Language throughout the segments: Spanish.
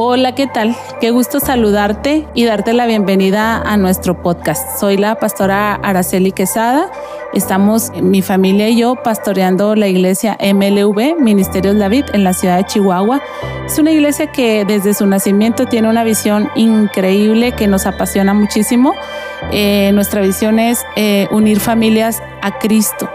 Hola, ¿qué tal? Qué gusto saludarte y darte la bienvenida a nuestro podcast. Soy la pastora Araceli Quesada. Estamos, mi familia y yo, pastoreando la iglesia MLV, Ministerios David, en la ciudad de Chihuahua. Es una iglesia que desde su nacimiento tiene una visión increíble que nos apasiona muchísimo. Eh, nuestra visión es eh, unir familias a Cristo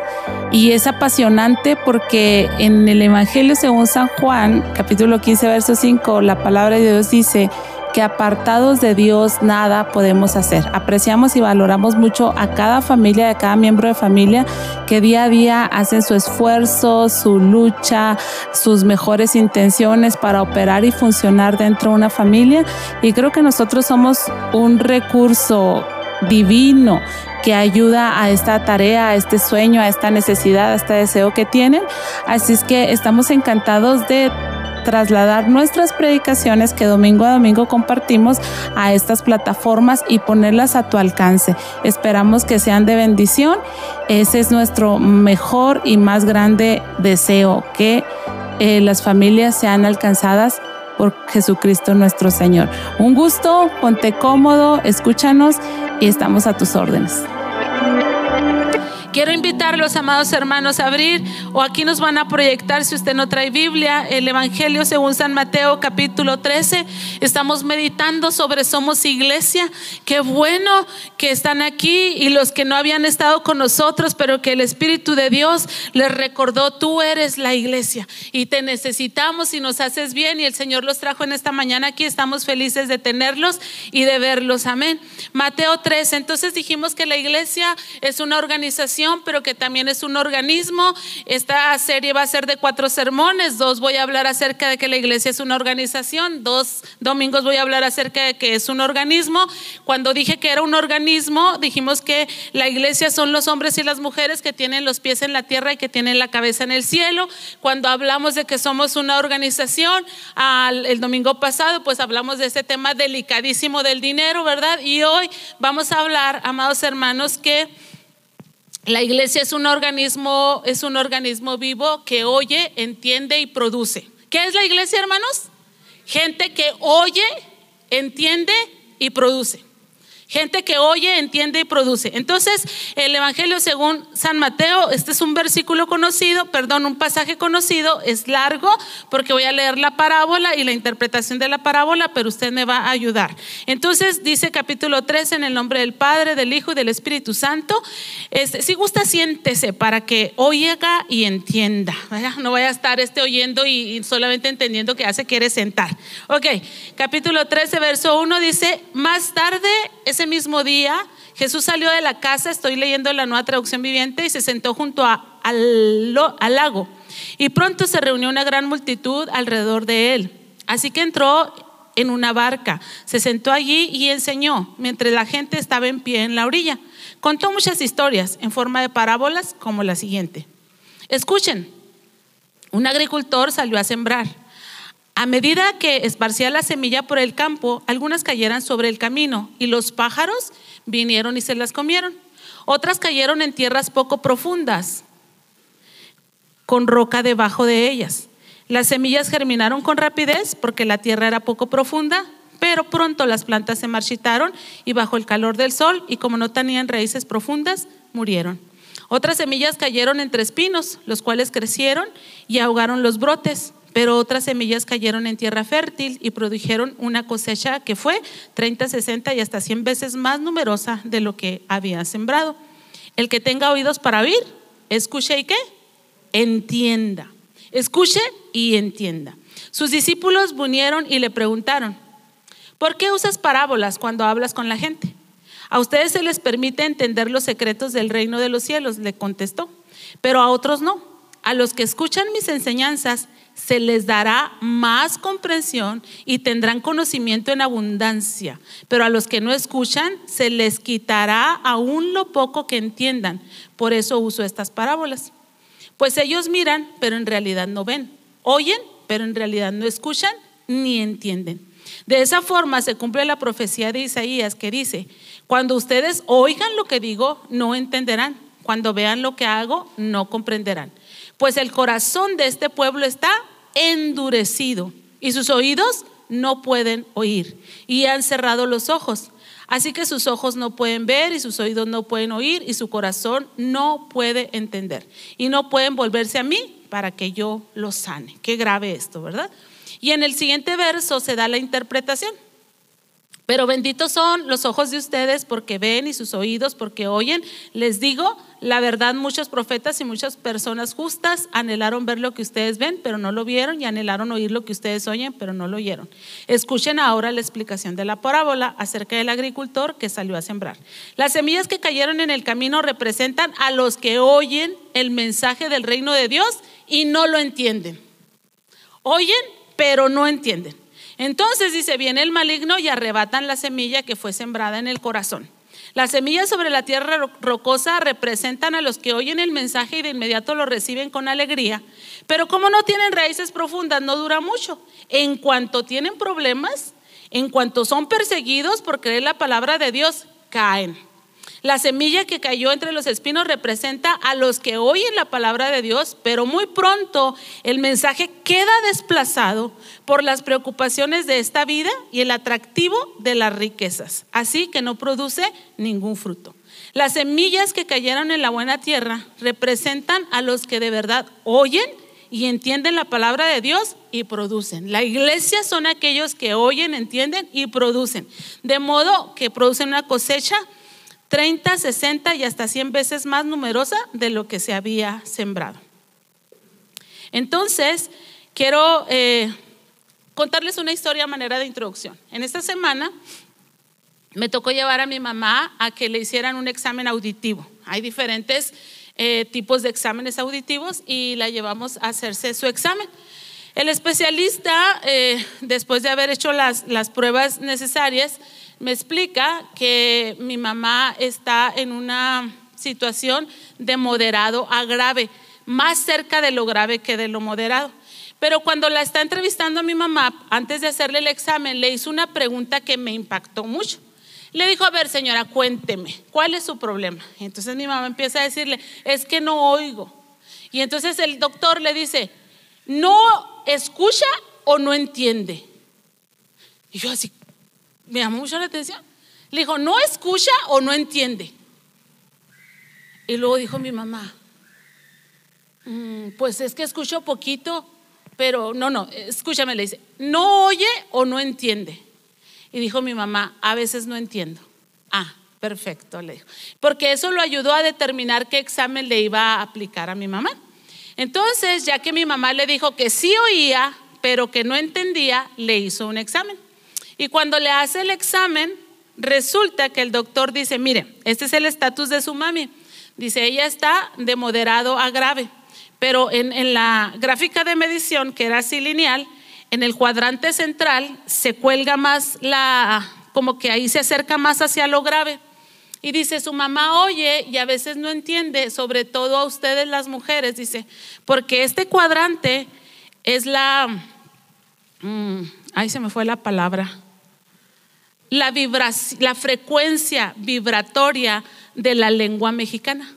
y es apasionante porque en el Evangelio según San Juan, capítulo 15, verso 5, la palabra de Dios dice que apartados de Dios nada podemos hacer. Apreciamos y valoramos mucho a cada familia, a cada miembro de familia que día a día hacen su esfuerzo, su lucha, sus mejores intenciones para operar y funcionar dentro de una familia. Y creo que nosotros somos un recurso divino que ayuda a esta tarea, a este sueño, a esta necesidad, a este deseo que tienen. Así es que estamos encantados de trasladar nuestras predicaciones que domingo a domingo compartimos a estas plataformas y ponerlas a tu alcance. Esperamos que sean de bendición. Ese es nuestro mejor y más grande deseo, que eh, las familias sean alcanzadas por Jesucristo nuestro Señor. Un gusto, ponte cómodo, escúchanos y estamos a tus órdenes. Quiero invitarlos, amados hermanos, a abrir o aquí nos van a proyectar, si usted no trae Biblia, el Evangelio según San Mateo capítulo 13. Estamos meditando sobre Somos Iglesia. Qué bueno que están aquí y los que no habían estado con nosotros, pero que el Espíritu de Dios les recordó, tú eres la iglesia y te necesitamos y nos haces bien y el Señor los trajo en esta mañana aquí. Estamos felices de tenerlos y de verlos. Amén. Mateo 13. Entonces dijimos que la iglesia es una organización pero que también es un organismo. Esta serie va a ser de cuatro sermones. Dos voy a hablar acerca de que la iglesia es una organización. Dos domingos voy a hablar acerca de que es un organismo. Cuando dije que era un organismo, dijimos que la iglesia son los hombres y las mujeres que tienen los pies en la tierra y que tienen la cabeza en el cielo. Cuando hablamos de que somos una organización, el domingo pasado, pues hablamos de este tema delicadísimo del dinero, ¿verdad? Y hoy vamos a hablar, amados hermanos, que la iglesia es un organismo, es un organismo vivo que oye, entiende y produce. ¿Qué es la iglesia, hermanos? Gente que oye, entiende y produce. Gente que oye, entiende y produce. Entonces, el Evangelio según San Mateo, este es un versículo conocido, perdón, un pasaje conocido, es largo porque voy a leer la parábola y la interpretación de la parábola, pero usted me va a ayudar. Entonces, dice capítulo 3 en el nombre del Padre, del Hijo y del Espíritu Santo. Este, si gusta, siéntese para que oiga y entienda. No vaya a estar este oyendo y, y solamente entendiendo que hace quiere sentar. Ok, capítulo 13, verso 1 dice, más tarde ese mismo día, Jesús salió de la casa, estoy leyendo la nueva traducción viviente, y se sentó junto al lago. Y pronto se reunió una gran multitud alrededor de él. Así que entró en una barca, se sentó allí y enseñó, mientras la gente estaba en pie en la orilla. Contó muchas historias en forma de parábolas como la siguiente. Escuchen, un agricultor salió a sembrar. A medida que esparcía la semilla por el campo, algunas cayeron sobre el camino y los pájaros vinieron y se las comieron. Otras cayeron en tierras poco profundas, con roca debajo de ellas. Las semillas germinaron con rapidez porque la tierra era poco profunda, pero pronto las plantas se marchitaron y bajo el calor del sol y como no tenían raíces profundas, murieron. Otras semillas cayeron entre espinos, los cuales crecieron y ahogaron los brotes pero otras semillas cayeron en tierra fértil y produjeron una cosecha que fue 30, 60 y hasta 100 veces más numerosa de lo que había sembrado. El que tenga oídos para oír, escuche y qué? Entienda. Escuche y entienda. Sus discípulos vinieron y le preguntaron, ¿por qué usas parábolas cuando hablas con la gente? A ustedes se les permite entender los secretos del reino de los cielos, le contestó, pero a otros no. A los que escuchan mis enseñanzas se les dará más comprensión y tendrán conocimiento en abundancia. Pero a los que no escuchan, se les quitará aún lo poco que entiendan. Por eso uso estas parábolas. Pues ellos miran, pero en realidad no ven. Oyen, pero en realidad no escuchan ni entienden. De esa forma se cumple la profecía de Isaías que dice, cuando ustedes oigan lo que digo, no entenderán. Cuando vean lo que hago, no comprenderán. Pues el corazón de este pueblo está endurecido y sus oídos no pueden oír y han cerrado los ojos. Así que sus ojos no pueden ver y sus oídos no pueden oír y su corazón no puede entender. Y no pueden volverse a mí para que yo los sane. Qué grave esto, ¿verdad? Y en el siguiente verso se da la interpretación. Pero benditos son los ojos de ustedes porque ven y sus oídos porque oyen. Les digo, la verdad, muchos profetas y muchas personas justas anhelaron ver lo que ustedes ven, pero no lo vieron, y anhelaron oír lo que ustedes oyen, pero no lo oyeron. Escuchen ahora la explicación de la parábola acerca del agricultor que salió a sembrar. Las semillas que cayeron en el camino representan a los que oyen el mensaje del reino de Dios y no lo entienden. Oyen, pero no entienden. Entonces dice, viene el maligno y arrebatan la semilla que fue sembrada en el corazón. Las semillas sobre la tierra rocosa representan a los que oyen el mensaje y de inmediato lo reciben con alegría. Pero como no tienen raíces profundas, no dura mucho. En cuanto tienen problemas, en cuanto son perseguidos por creer la palabra de Dios, caen. La semilla que cayó entre los espinos representa a los que oyen la palabra de Dios, pero muy pronto el mensaje queda desplazado por las preocupaciones de esta vida y el atractivo de las riquezas, así que no produce ningún fruto. Las semillas que cayeron en la buena tierra representan a los que de verdad oyen y entienden la palabra de Dios y producen. La iglesia son aquellos que oyen, entienden y producen, de modo que producen una cosecha 30, 60 y hasta 100 veces más numerosa de lo que se había sembrado. Entonces, quiero eh, contarles una historia a manera de introducción. En esta semana me tocó llevar a mi mamá a que le hicieran un examen auditivo. Hay diferentes eh, tipos de exámenes auditivos y la llevamos a hacerse su examen. El especialista, eh, después de haber hecho las, las pruebas necesarias, me explica que mi mamá está en una situación de moderado a grave, más cerca de lo grave que de lo moderado. Pero cuando la está entrevistando a mi mamá, antes de hacerle el examen, le hizo una pregunta que me impactó mucho. Le dijo, a ver señora, cuénteme, ¿cuál es su problema? Entonces mi mamá empieza a decirle, es que no oigo. Y entonces el doctor le dice, ¿no escucha o no entiende? Y yo así, me llamó mucho la atención. Le dijo, ¿no escucha o no entiende? Y luego dijo mi mamá, mm, pues es que escucho poquito, pero no, no, escúchame, le dice, ¿no oye o no entiende? Y dijo mi mamá, a veces no entiendo. Ah, perfecto, le dijo. Porque eso lo ayudó a determinar qué examen le iba a aplicar a mi mamá. Entonces, ya que mi mamá le dijo que sí oía, pero que no entendía, le hizo un examen. Y cuando le hace el examen, resulta que el doctor dice, mire, este es el estatus de su mami. Dice, ella está de moderado a grave, pero en, la gráfica de medición, que era así lineal, en el cuadrante central se cuelga más la, como que ahí se acerca más hacia lo grave. Y dice, su mamá oye y a veces no entiende, sobre todo a ustedes las mujeres, dice, porque este cuadrante es la, mm, ahí se me fue la palabra, la, la frecuencia vibratoria de la lengua mexicana.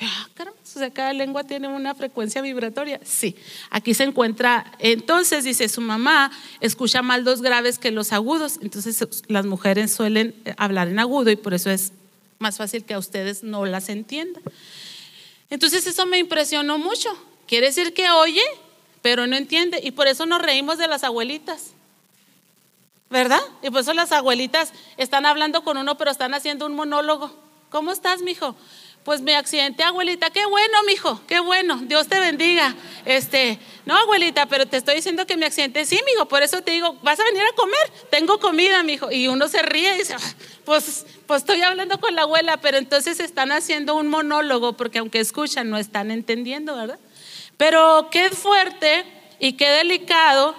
Ah, o sea, cada lengua tiene una frecuencia vibratoria. Sí, aquí se encuentra, entonces dice su mamá, escucha mal dos graves que los agudos, entonces las mujeres suelen hablar en agudo y por eso es más fácil que a ustedes no las entiendan. Entonces eso me impresionó mucho. Quiere decir que oye, pero no entiende y por eso nos reímos de las abuelitas. ¿Verdad? Y por eso las abuelitas están hablando con uno, pero están haciendo un monólogo. ¿Cómo estás, mijo? Pues me accidenté, abuelita. Qué bueno, mijo, qué bueno. Dios te bendiga. Este, no, abuelita, pero te estoy diciendo que me accidenté. Sí, mijo, por eso te digo, vas a venir a comer. Tengo comida, mijo. Y uno se ríe y dice, ah, pues, pues estoy hablando con la abuela, pero entonces están haciendo un monólogo porque aunque escuchan, no están entendiendo, ¿verdad? Pero qué fuerte y qué delicado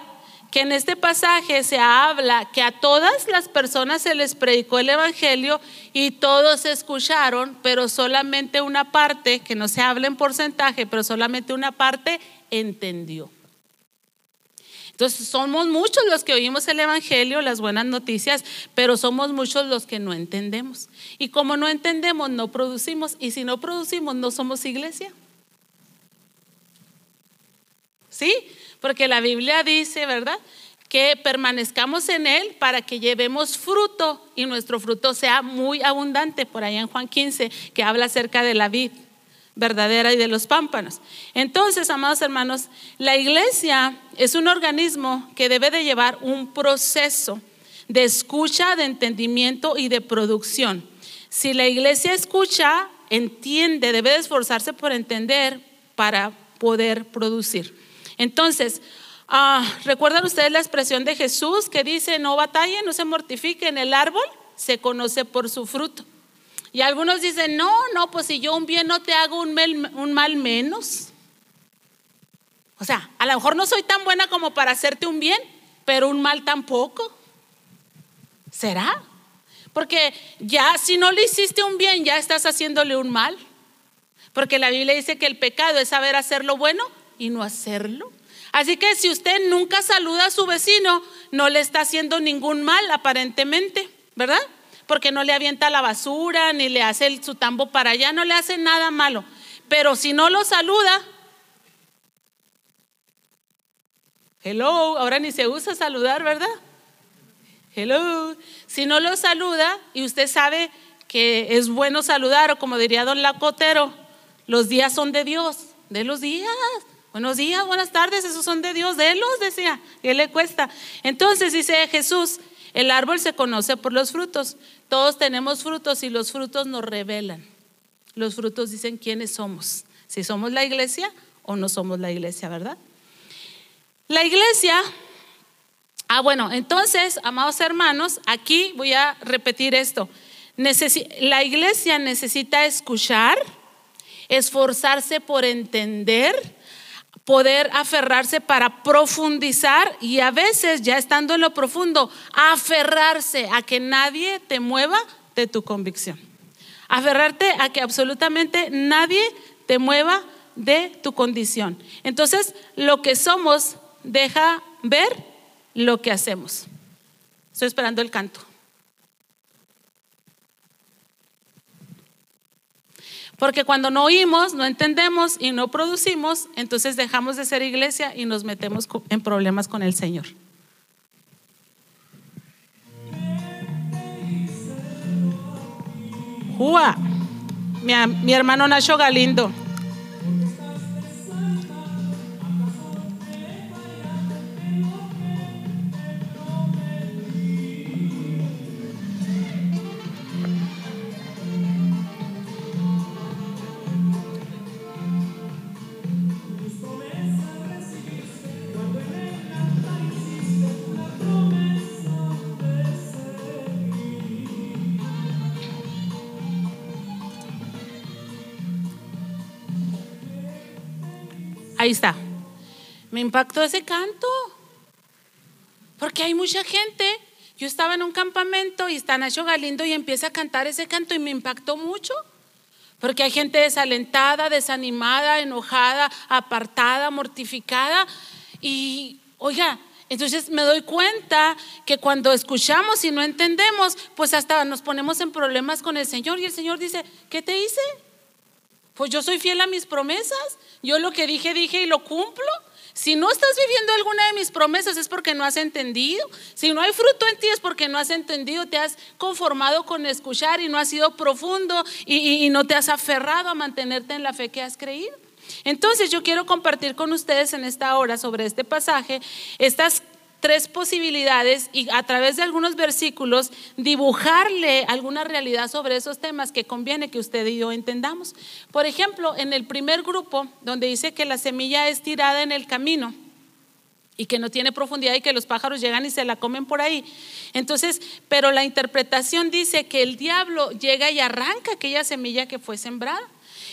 que en este pasaje se habla que a todas las personas se les predicó el Evangelio y todos escucharon, pero solamente una parte, que no se habla en porcentaje, pero solamente una parte entendió. Entonces somos muchos los que oímos el Evangelio, las buenas noticias, pero somos muchos los que no entendemos. Y como no entendemos, no producimos. Y si no producimos, no somos iglesia. ¿Sí? Porque la Biblia dice, ¿verdad? que permanezcamos en Él para que llevemos fruto y nuestro fruto sea muy abundante, por allá en Juan 15, que habla acerca de la vid verdadera y de los pámpanos. Entonces, amados hermanos, la iglesia es un organismo que debe de llevar un proceso de escucha, de entendimiento y de producción. Si la iglesia escucha, entiende, debe de esforzarse por entender para poder producir. Entonces, Ah, ¿Recuerdan ustedes la expresión de Jesús que dice, no batallen, no se mortifiquen, el árbol se conoce por su fruto? Y algunos dicen, no, no, pues si yo un bien no te hago un un mal menos. O sea, a lo mejor no soy tan buena como para hacerte un bien, pero un mal tampoco. ¿Será? Porque ya si no le hiciste un bien, ya estás haciéndole un mal. Porque la Biblia dice que el pecado es saber hacer lo bueno y no hacerlo. Así que si usted nunca saluda a su vecino, no le está haciendo ningún mal aparentemente, ¿verdad? Porque no le avienta la basura, ni le hace su tambo para allá, no le hace nada malo. Pero si no lo saluda, hello, ahora ni se usa saludar, ¿verdad? Hello, si no lo saluda y usted sabe que es bueno saludar, o como diría don Lacotero, los días son de Dios, de los días. Buenos días, buenas tardes, esos son de Dios, de los decía, ¿qué le cuesta? Entonces dice Jesús, el árbol se conoce por los frutos. Todos tenemos frutos y los frutos nos revelan. Los frutos dicen quiénes somos, si somos la iglesia o no somos la iglesia, ¿verdad? La iglesia, ah bueno, entonces, amados hermanos, aquí voy a repetir esto. la iglesia necesita escuchar, esforzarse por entender, poder aferrarse para profundizar y a veces ya estando en lo profundo, aferrarse a que nadie te mueva de tu convicción. Aferrarte a que absolutamente nadie te mueva de tu condición. Entonces, lo que somos deja ver lo que hacemos. Estoy esperando el canto. Porque cuando no oímos, no entendemos y no producimos, entonces dejamos de ser iglesia y nos metemos en problemas con el Señor. Jua, mi, mi hermano Nacho Galindo. Ahí está. Me impactó ese canto. Porque hay mucha gente. Yo estaba en un campamento y está Nacho Galindo y empieza a cantar ese canto y me impactó mucho. Porque hay gente desalentada, desanimada, enojada, apartada, mortificada. Y, oiga, entonces me doy cuenta que cuando escuchamos y no entendemos, pues hasta nos ponemos en problemas con el Señor. Y el Señor dice, ¿qué te hice? Pues yo soy fiel a mis promesas. Yo lo que dije, dije y lo cumplo. Si no estás viviendo alguna de mis promesas es porque no has entendido. Si no hay fruto en ti es porque no has entendido, te has conformado con escuchar y no has sido profundo y, no te has aferrado a mantenerte en la fe que has creído. Entonces yo quiero compartir con ustedes en esta hora sobre este pasaje estas tres posibilidades y a través de algunos versículos dibujarle alguna realidad sobre esos temas que conviene que usted y yo entendamos. Por ejemplo, en el primer grupo, donde dice que la semilla es tirada en el camino y que no tiene profundidad y que los pájaros llegan y se la comen por ahí. Entonces, pero la interpretación dice que el diablo llega y arranca aquella semilla que fue sembrada.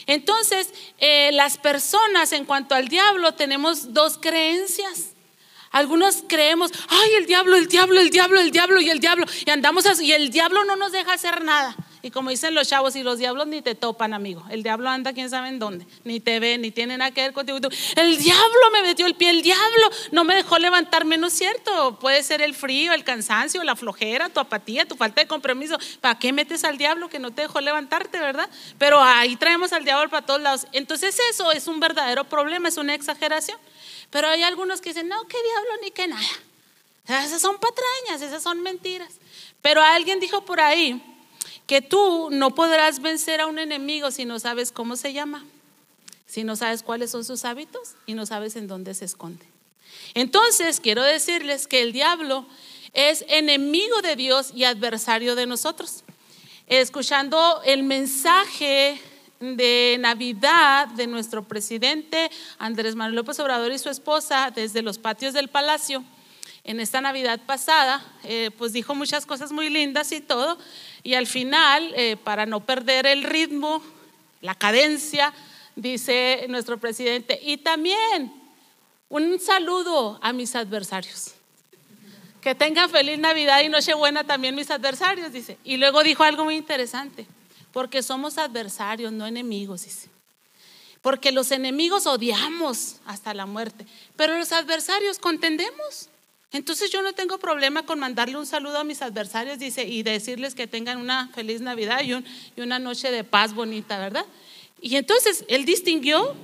Entonces, eh, las personas en cuanto al diablo tenemos dos creencias. Algunos creemos, ay, el diablo, el diablo, el diablo, el diablo y el diablo. Y andamos así, y el diablo no nos deja hacer nada. Y como dicen los chavos, y los diablos ni te topan, amigo. El diablo anda quién sabe en dónde. Ni te ve, ni tiene nada que ver contigo. El diablo me metió el pie, el diablo no me dejó levantarme, ¿no es cierto? Puede ser el frío, el cansancio, la flojera, tu apatía, tu falta de compromiso. ¿Para qué metes al diablo que no te dejó levantarte, verdad? Pero ahí traemos al diablo para todos lados. Entonces eso es un verdadero problema, es una exageración. Pero hay algunos que dicen, no, qué diablo ni qué nada. Esas son patrañas, esas son mentiras. Pero alguien dijo por ahí que tú no podrás vencer a un enemigo si no sabes cómo se llama, si no sabes cuáles son sus hábitos y no sabes en dónde se esconde. Entonces, quiero decirles que el diablo es enemigo de Dios y adversario de nosotros. Escuchando el mensaje de Navidad de nuestro presidente Andrés Manuel López Obrador y su esposa desde los patios del palacio, en esta Navidad pasada, eh, pues dijo muchas cosas muy lindas y todo, y al final, eh, para no perder el ritmo, la cadencia, dice nuestro presidente, y también un saludo a mis adversarios. Que tengan feliz Navidad y Nochebuena también mis adversarios, dice. Y luego dijo algo muy interesante, porque somos adversarios, no enemigos, dice. Porque los enemigos odiamos hasta la muerte, pero los adversarios contendemos. Entonces yo no tengo problema con mandarle un saludo a mis adversarios, dice, y decirles que tengan una feliz Navidad y, y una noche de paz bonita, ¿verdad? Y entonces él distinguió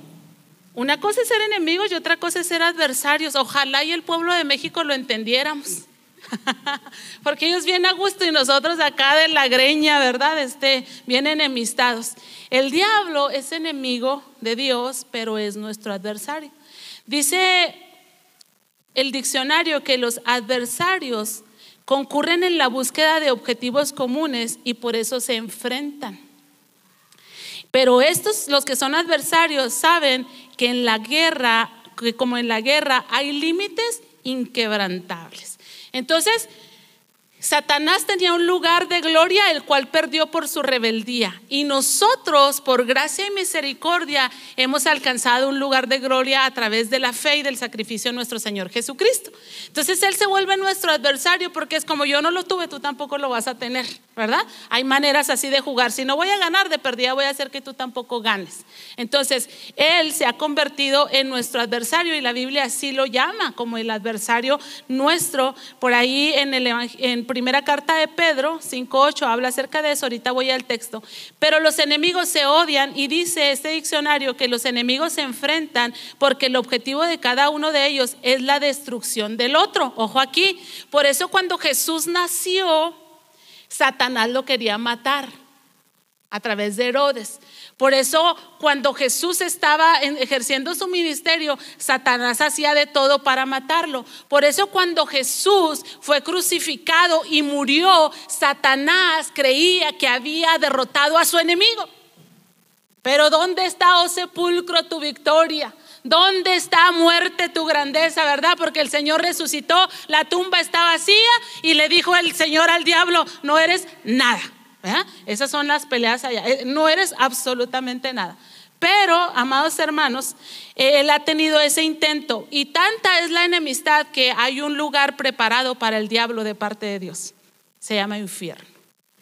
una cosa es ser enemigos y otra cosa es ser adversarios. Ojalá y el pueblo de México lo entendiéramos. Porque ellos vienen a gusto y nosotros acá de la greña, ¿verdad? Este, bien enemistados. El diablo es enemigo de Dios, pero es nuestro adversario. Dice el diccionario que los adversarios concurren en la búsqueda de objetivos comunes y por eso se enfrentan. Pero estos, los que son adversarios, saben que en la guerra, que como en la guerra hay límites inquebrantables. Entonces, Satanás tenía un lugar de gloria el cual perdió por su rebeldía y nosotros por gracia y misericordia hemos alcanzado un lugar de gloria a través de la fe y del sacrificio de nuestro Señor Jesucristo. Entonces Él se vuelve nuestro adversario porque es como yo no lo tuve, tú tampoco lo vas a tener, ¿verdad? Hay maneras así de jugar. Si no voy a ganar de perdida, voy a hacer que tú tampoco ganes. Entonces Él se ha convertido en nuestro adversario y la Biblia así lo llama como el adversario nuestro. Por ahí en el en primera carta de Pedro 5.8 habla acerca de eso, ahorita voy al texto. Pero los enemigos se odian y dice este diccionario que los enemigos se enfrentan porque el objetivo de cada uno de ellos es la destrucción del otro. Ojo aquí, por eso cuando Jesús nació, Satanás lo quería matar a través de Herodes. Por eso cuando Jesús estaba ejerciendo su ministerio, Satanás hacía de todo para matarlo. Por eso cuando Jesús fue crucificado y murió, Satanás creía que había derrotado a su enemigo. Pero ¿dónde está, oh sepulcro, tu victoria? ¿Dónde está muerte tu grandeza, verdad? Porque el Señor resucitó, la tumba está vacía y le dijo el Señor al diablo, no eres nada. Esas son las peleas allá. Eh, no eres absolutamente nada. Pero, amados hermanos, él ha tenido ese intento y tanta es la enemistad que hay un lugar preparado para el diablo de parte de Dios. Se llama infierno.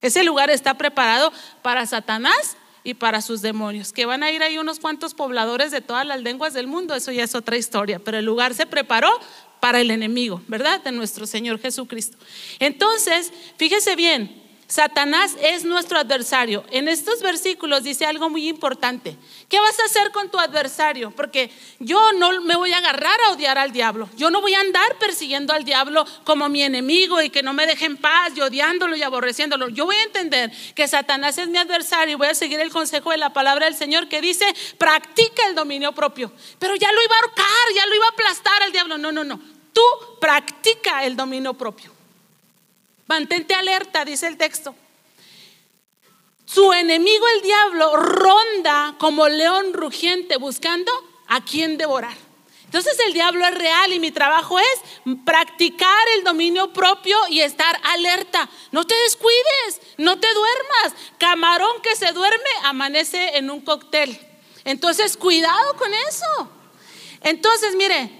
Ese lugar está preparado para Satanás y para sus demonios, que van a ir ahí unos cuantos pobladores de todas las lenguas del mundo, eso ya es otra historia, pero el lugar se preparó para el enemigo, ¿verdad? De nuestro Señor Jesucristo. Entonces, fíjese bien, Satanás es nuestro adversario. En estos versículos dice algo muy importante. ¿Qué vas a hacer con tu adversario? Porque yo no me voy a agarrar a odiar al diablo. Yo no voy a andar persiguiendo al diablo como mi enemigo y que no me deje en paz y odiándolo y aborreciéndolo. Yo voy a entender que Satanás es mi adversario y voy a seguir el consejo de la palabra del Señor que dice, practica el dominio propio. Pero ya lo iba a ahorcar, ya lo iba a aplastar al diablo. No, no, no. Tú practica el dominio propio. Mantente alerta, dice el texto. Su enemigo el diablo ronda como león rugiente buscando a quien devorar. Entonces el diablo es real y mi trabajo es practicar el dominio propio y estar alerta. No te descuides, no te duermas. Camarón que se duerme amanece en un cóctel. Entonces cuidado con eso. Entonces mire,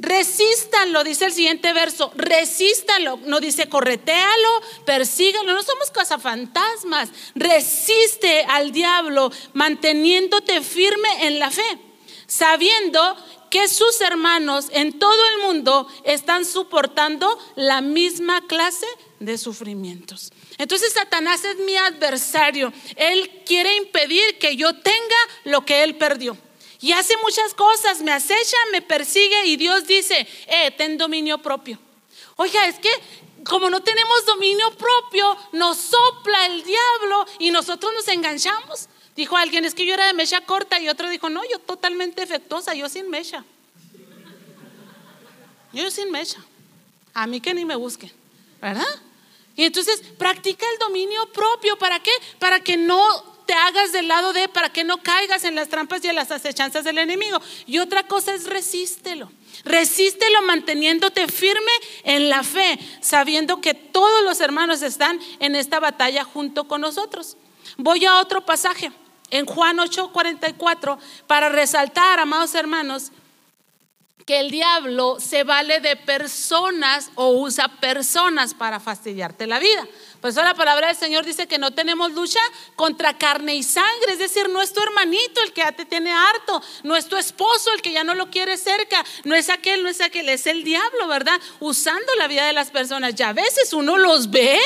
Resístanlo, dice el siguiente verso, resístanlo, no dice corretealo, persíganlo, no somos cazafantasmas, resiste al diablo manteniéndote firme en la fe, sabiendo que sus hermanos en todo el mundo están soportando la misma clase de sufrimientos. Entonces Satanás es mi adversario, él quiere impedir que yo tenga lo que él perdió. Y hace muchas cosas, me acecha, me persigue y Dios dice, eh, ten dominio propio. Oiga, es que como no tenemos dominio propio, nos sopla el diablo y nosotros nos enganchamos. Dijo alguien, es que yo era de mecha corta y otro dijo, no, yo totalmente efectuosa, yo sin mecha. Yo sin mecha. A mí que ni me busquen, ¿verdad? Y entonces practica el dominio propio. ¿Para qué? Para que no te hagas del lado de, para que no caigas en las trampas y en las acechanzas del enemigo. Y otra cosa es resístelo. Resístelo manteniéndote firme en la fe, sabiendo que todos los hermanos están en esta batalla junto con nosotros. Voy a otro pasaje, en Juan 8:44, para resaltar, amados hermanos, que el diablo se vale de personas o usa personas para fastidiarte la vida. Por eso la palabra del Señor dice que no tenemos lucha contra carne y sangre, es decir, no es tu hermanito el que ya te tiene harto, no es tu esposo el que ya no lo quiere cerca, no es aquel, no es aquel, es el diablo, ¿verdad? Usando la vida de las personas. Ya a veces uno los ve,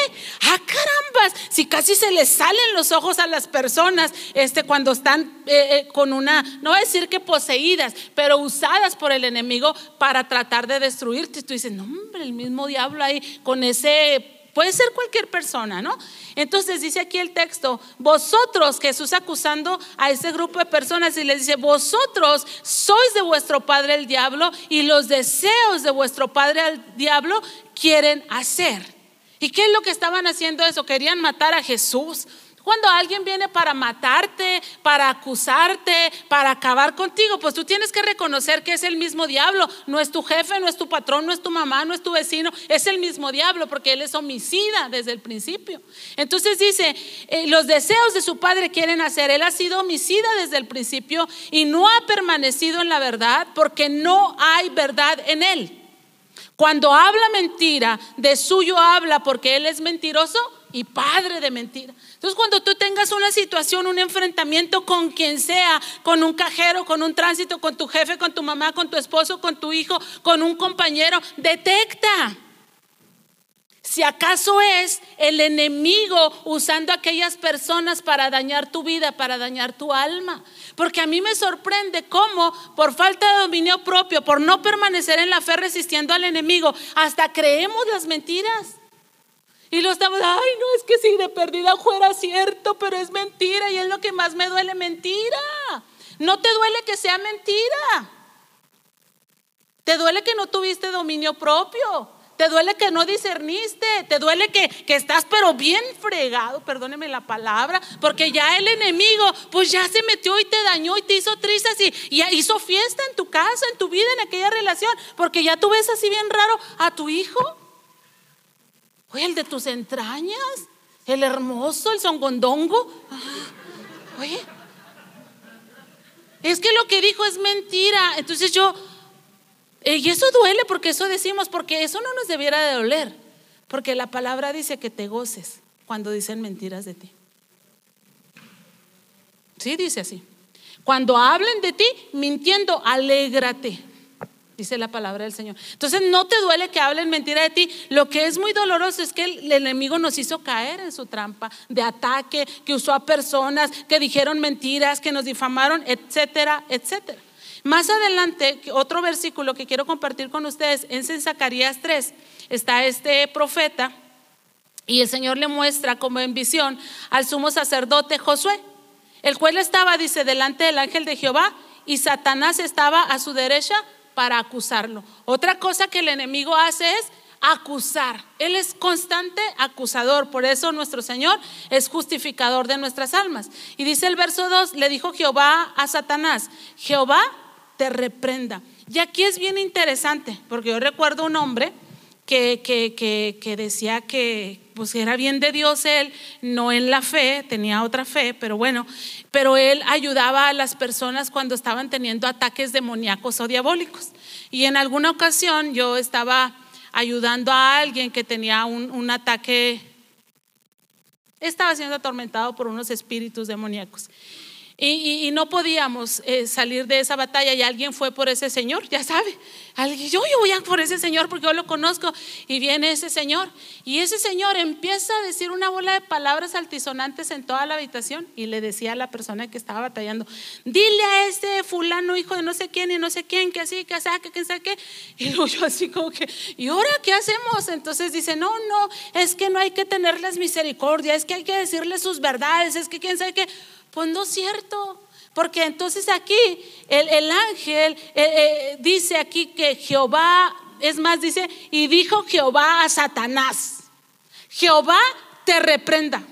ah, carambas, si casi se les salen los ojos a las personas este, cuando están eh, eh, con una, no voy a decir que poseídas, pero usadas por el enemigo para tratar de destruirte. Tú dices, no, hombre, el mismo diablo ahí con ese Puede ser cualquier persona, ¿no? Entonces dice aquí el texto, vosotros, Jesús acusando a ese grupo de personas y les dice, vosotros sois de vuestro padre el diablo y los deseos de vuestro padre el diablo quieren hacer. ¿Y qué es lo que estaban haciendo eso? Querían matar a Jesús. Cuando alguien viene para matarte, para acusarte, para acabar contigo, pues tú tienes que reconocer que es el mismo diablo. No es tu jefe, no es tu patrón, no es tu mamá, no es tu vecino, es el mismo diablo porque él es homicida desde el principio. Entonces dice, eh, los deseos de su padre quieren hacer. Él ha sido homicida desde el principio y no ha permanecido en la verdad porque no hay verdad en él. Cuando habla mentira, de suyo habla porque él es mentiroso y padre de mentira. Entonces, cuando tú tengas una situación, un enfrentamiento con quien sea, con un cajero, con un tránsito, con tu jefe, con tu mamá, con tu esposo, con tu hijo, con un compañero, detecta. Si acaso es el enemigo usando aquellas personas para dañar tu vida, para dañar tu alma. Porque a mí me sorprende cómo por falta de dominio propio, por no permanecer en la fe resistiendo al enemigo, hasta creemos las mentiras. Y lo estamos, ay, no, es que si de perdida fuera cierto, pero es mentira y es lo que más me duele, mentira. No te duele que sea mentira. Te duele que no tuviste dominio propio. Te duele que no discerniste. Te duele que, que estás pero bien fregado, perdóneme la palabra, porque ya el enemigo pues ya se metió y te dañó y te hizo trizas y, y hizo fiesta en tu casa, en tu vida, en aquella relación, porque ya tú ves así bien raro a tu hijo Oye, el de tus entrañas, el hermoso, el songondongo. Ah, oye, es que lo que dijo es mentira. Entonces yo, eh, y eso duele porque eso decimos, porque eso no nos debiera de doler. Porque la palabra dice que te goces cuando dicen mentiras de ti. Sí, dice así. Cuando hablen de ti mintiendo, alégrate dice la palabra del Señor. Entonces no te duele que hablen mentira de ti. Lo que es muy doloroso es que el, enemigo nos hizo caer en su trampa de ataque, que usó a personas, que dijeron mentiras, que nos difamaron, etcétera, etcétera. Más adelante, otro versículo que quiero compartir con ustedes es en Zacarías 3. Está este profeta y el Señor le muestra como en visión al sumo sacerdote Josué, el cual estaba, dice, delante del ángel de Jehová y Satanás estaba a su derecha para acusarlo. Otra cosa que el enemigo hace es acusar. Él es constante acusador, por eso nuestro Señor es justificador de nuestras almas. Y dice el verso 2, le dijo Jehová a Satanás, Jehová te reprenda. Y aquí es bien interesante, porque yo recuerdo un hombre que, que, que, decía que pues era bien de Dios él, no en la fe, tenía otra fe, pero bueno, pero él ayudaba a las personas cuando estaban teniendo ataques demoníacos o diabólicos. Y en alguna ocasión yo estaba ayudando a alguien que tenía un, un ataque, estaba siendo atormentado por unos espíritus demoníacos. Y, no podíamos eh, salir de esa batalla y alguien fue por ese señor, ya sabe. Alguien, yo, yo voy a por ese señor porque yo lo conozco. Y viene ese señor. Y ese señor empieza a decir una bola de palabras altisonantes en toda la habitación. Y le decía a la persona que estaba batallando: Dile a ese fulano, hijo de no sé quién y no sé quién, que así, que así, que quién sabe qué. Y luego yo así como que, ¿y ahora qué hacemos? Entonces dice: No, no, es que no hay que tenerles misericordia, es que hay que decirles sus verdades, es que quién sabe qué. Pues no es cierto. Porque entonces aquí el, ángel eh, eh, dice aquí que Jehová, es más, dice, y dijo Jehová a Satanás, Jehová te reprenda.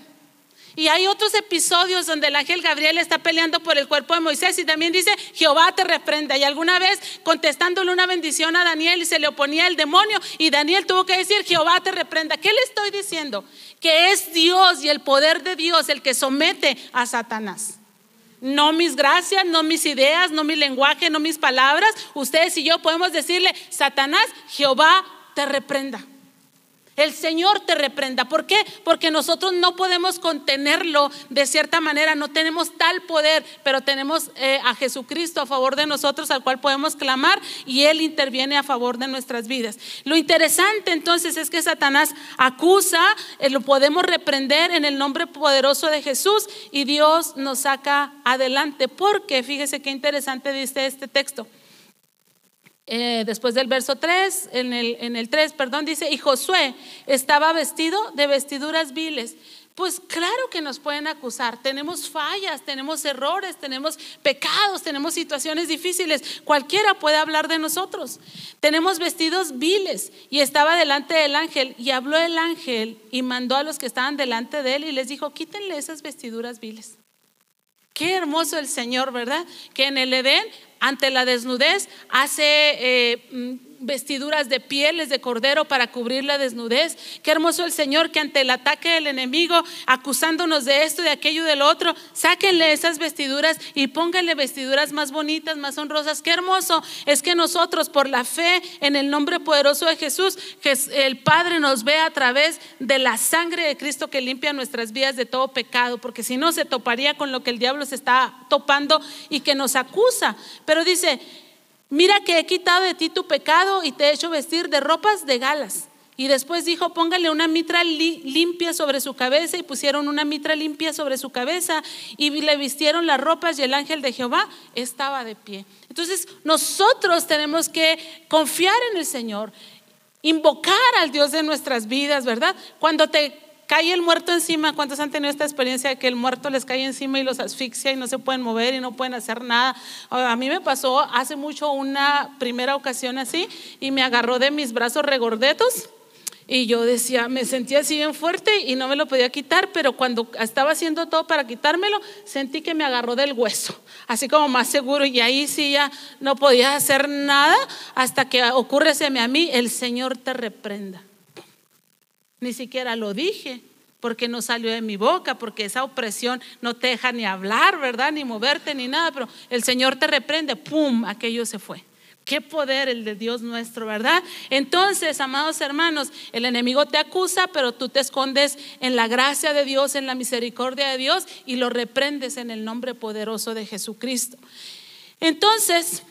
Y hay otros episodios donde el ángel Gabriel está peleando por el cuerpo de Moisés y también dice, Jehová te reprenda. Y alguna vez contestándole una bendición a Daniel y se le oponía el demonio y Daniel tuvo que decir, Jehová te reprenda. ¿Qué le estoy diciendo? Que es Dios y el poder de Dios el que somete a Satanás. No mis gracias, no mis ideas, no mi lenguaje, no mis palabras. Ustedes y yo podemos decirle, Satanás, Jehová te reprenda. El Señor te reprenda. ¿Por qué? Porque nosotros no podemos contenerlo de cierta manera, no tenemos tal poder, pero tenemos eh, a Jesucristo a favor de nosotros al cual podemos clamar y Él interviene a favor de nuestras vidas. Lo interesante entonces es que Satanás acusa, eh, lo podemos reprender en el nombre poderoso de Jesús y Dios nos saca adelante. Porque fíjese qué interesante dice este texto. Eh, después del verso 3, en el, en el 3, perdón, dice, y Josué estaba vestido de vestiduras viles. Pues claro que nos pueden acusar. Tenemos fallas, tenemos errores, tenemos pecados, tenemos situaciones difíciles. Cualquiera puede hablar de nosotros. Tenemos vestidos viles y estaba delante del ángel y habló el ángel y mandó a los que estaban delante de él y les dijo, quítenle esas vestiduras viles. Qué hermoso el Señor, ¿verdad? Que en el Edén ante la desnudez, hace eh, mm, vestiduras de pieles de cordero para cubrir la desnudez. Qué hermoso el Señor que ante el ataque del enemigo, acusándonos de esto, de aquello, del otro, sáquenle esas vestiduras y pónganle vestiduras más bonitas, más honrosas. Qué hermoso es que nosotros, por la fe en el nombre poderoso de Jesús, que el Padre nos ve a través de la sangre de Cristo que limpia nuestras vidas de todo pecado, porque si no se toparía con lo que el diablo se está topando y que nos acusa. Pero dice, mira que he quitado de ti tu pecado y te he hecho vestir de ropas de galas. Y después dijo, póngale una mitra limpia sobre su cabeza y pusieron una mitra limpia sobre su cabeza y le vistieron las ropas y el ángel de Jehová estaba de pie. Entonces nosotros tenemos que confiar en el Señor, invocar al Dios de nuestras vidas, ¿verdad? Cuando te cae el muerto encima. ¿Cuántos han tenido esta experiencia de que el muerto les cae encima y los asfixia y no se pueden mover y no pueden hacer nada? A mí me pasó hace mucho una primera ocasión así y me agarró de mis brazos regordetos. Y yo decía, me sentía así bien fuerte y no me lo podía quitar, pero cuando estaba haciendo todo para quitármelo, sentí que me agarró del hueso, así como más seguro. Y ahí sí ya no podía hacer nada hasta que ocurreseme a mí, el Señor te reprenda. Ni siquiera lo dije porque no salió de mi boca, porque esa opresión no te deja ni hablar, ¿verdad? Ni moverte, ni nada, pero el Señor te reprende, ¡pum! Aquello se fue. Qué poder el de Dios nuestro, ¿verdad? Entonces, amados hermanos, el enemigo te acusa, pero tú te escondes en la gracia de Dios, en la misericordia de Dios y lo reprendes en el nombre poderoso de Jesucristo. Entonces,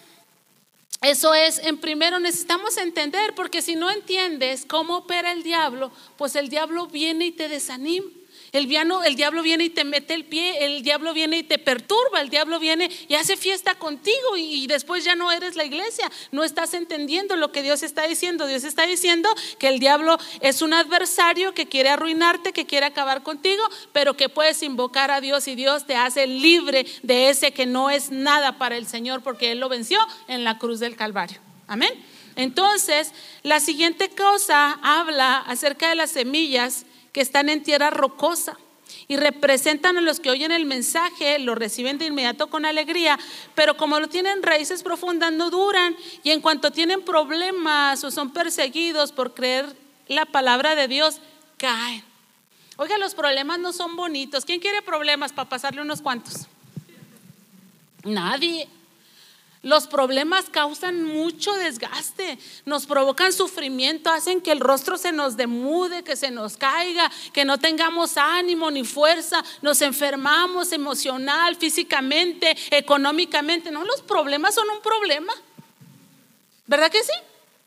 eso es, en primero necesitamos entender, porque si no entiendes cómo opera el diablo, pues el diablo viene y te desanima. El, diablo viene y te mete el pie, el diablo viene y te perturba, el diablo viene y hace fiesta contigo y, después ya no eres la iglesia, no estás entendiendo lo que Dios está diciendo. Dios está diciendo que el diablo es un adversario que quiere arruinarte, que quiere acabar contigo, pero que puedes invocar a Dios y Dios te hace libre de ese que no es nada para el Señor porque Él lo venció en la cruz del Calvario. Amén. Entonces, la siguiente cosa habla acerca de las semillas que están en tierra rocosa y representan a los que oyen el mensaje, lo reciben de inmediato con alegría, pero como no tienen raíces profundas, no duran y en cuanto tienen problemas o son perseguidos por creer la palabra de Dios, caen. Oiga, los problemas no son bonitos. ¿Quién quiere problemas para pasarle unos cuantos? Nadie. Los problemas causan mucho desgaste, nos provocan sufrimiento, hacen que el rostro se nos demude, que se nos caiga, que no tengamos ánimo ni fuerza, nos enfermamos emocional, físicamente, económicamente. No, los problemas son un problema. ¿Verdad que sí?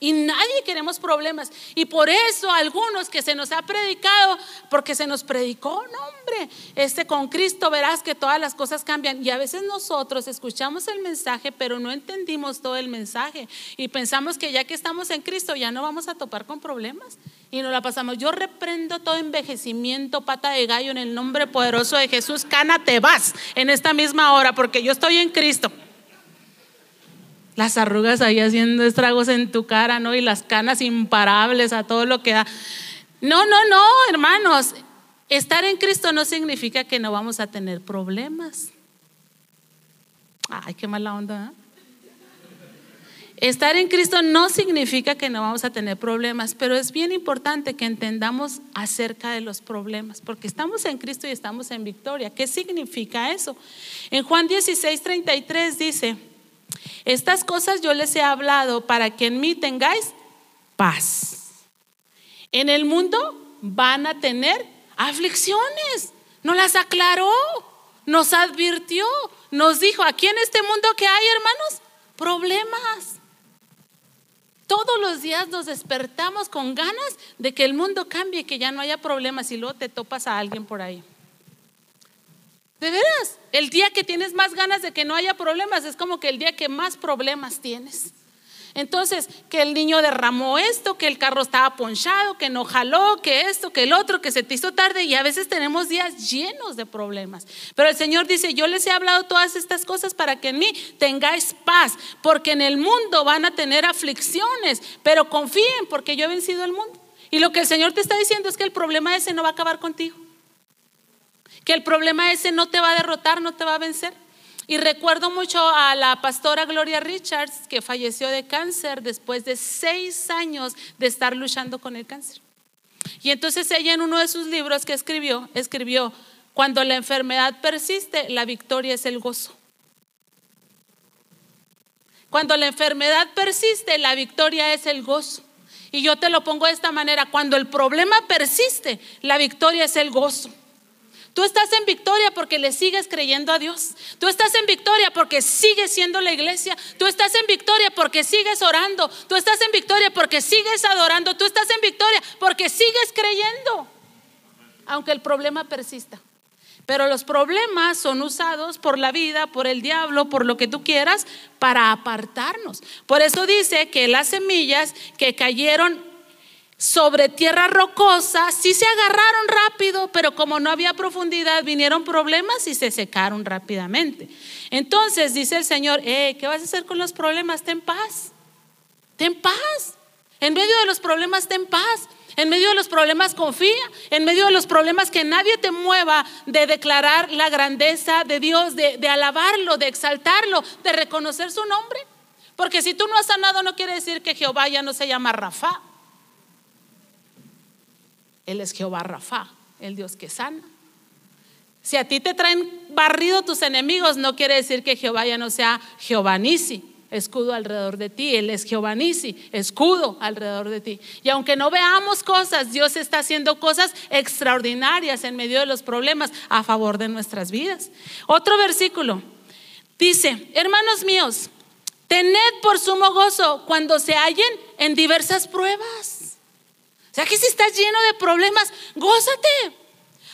Y nadie queremos problemas. Y por eso algunos que se nos ha predicado, porque se nos predicó, no hombre, este con Cristo verás que todas las cosas cambian. Y a veces nosotros escuchamos el mensaje, pero no entendimos todo el mensaje. Y pensamos que ya que estamos en Cristo ya no vamos a topar con problemas. Y nos la pasamos. Yo reprendo todo envejecimiento, pata de gallo, en el nombre poderoso de Jesús. Cana, te vas en esta misma hora, porque yo estoy en Cristo las arrugas ahí haciendo estragos en tu cara, ¿no? Y las canas imparables a todo lo que da. No, no, no, hermanos. Estar en Cristo no significa que no vamos a tener problemas. Ay, qué mala onda. ¿eh? Estar en Cristo no significa que no vamos a tener problemas, pero es bien importante que entendamos acerca de los problemas, porque estamos en Cristo y estamos en victoria. ¿Qué significa eso? En Juan 16, 33 dice, estas cosas yo les he hablado para que en mí tengáis paz. En el mundo van a tener aflicciones. Nos las aclaró, nos advirtió, nos dijo, aquí en este mundo que hay, hermanos, problemas. Todos los días nos despertamos con ganas de que el mundo cambie, que ya no haya problemas y luego te topas a alguien por ahí. De veras, el día que tienes más ganas de que no haya problemas es como que el día que más problemas tienes. Entonces, que el niño derramó esto, que el carro estaba ponchado, que no jaló, que esto, que el otro, que se te hizo tarde y a veces tenemos días llenos de problemas. Pero el Señor dice, yo les he hablado todas estas cosas para que en mí tengáis paz, porque en el mundo van a tener aflicciones, pero confíen porque yo he vencido el mundo. Y lo que el Señor te está diciendo es que el problema ese no va a acabar contigo que el problema ese no te va a derrotar, no te va a vencer. Y recuerdo mucho a la pastora Gloria Richards, que falleció de cáncer después de seis años de estar luchando con el cáncer. Y entonces ella en uno de sus libros que escribió, escribió, cuando la enfermedad persiste, la victoria es el gozo. Cuando la enfermedad persiste, la victoria es el gozo. Y yo te lo pongo de esta manera, cuando el problema persiste, la victoria es el gozo. Tú estás en victoria porque le sigues creyendo a Dios. Tú estás en victoria porque sigues siendo la iglesia. Tú estás en victoria porque sigues orando. Tú estás en victoria porque sigues adorando. Tú estás en victoria porque sigues creyendo. Aunque el problema persista. Pero los problemas son usados por la vida, por el diablo, por lo que tú quieras, para apartarnos. Por eso dice que las semillas que cayeron sobre tierra rocosa, sí se agarraron rápido, pero como no había profundidad, vinieron problemas y se secaron rápidamente. Entonces dice el Señor, eh, ¿qué vas a hacer con los problemas? Ten paz, ten paz. En medio de los problemas, ten paz. En medio de los problemas, confía. En medio de los problemas, que nadie te mueva de declarar la grandeza de Dios, de, de alabarlo, de exaltarlo, de reconocer su nombre. Porque si tú no has sanado, no quiere decir que Jehová ya no se llama Rafa. Él es Jehová Rafa, el Dios que sana. Si a ti te traen barrido tus enemigos, no quiere decir que Jehová ya no sea Jehová Nisi, escudo alrededor de ti. Él es Jehová Nisi, escudo alrededor de ti. Y aunque no veamos cosas, Dios está haciendo cosas extraordinarias en medio de los problemas a favor de nuestras vidas. Otro versículo dice, hermanos míos, tened por sumo gozo cuando se hallen en diversas pruebas sea que si estás lleno de problemas, gózate,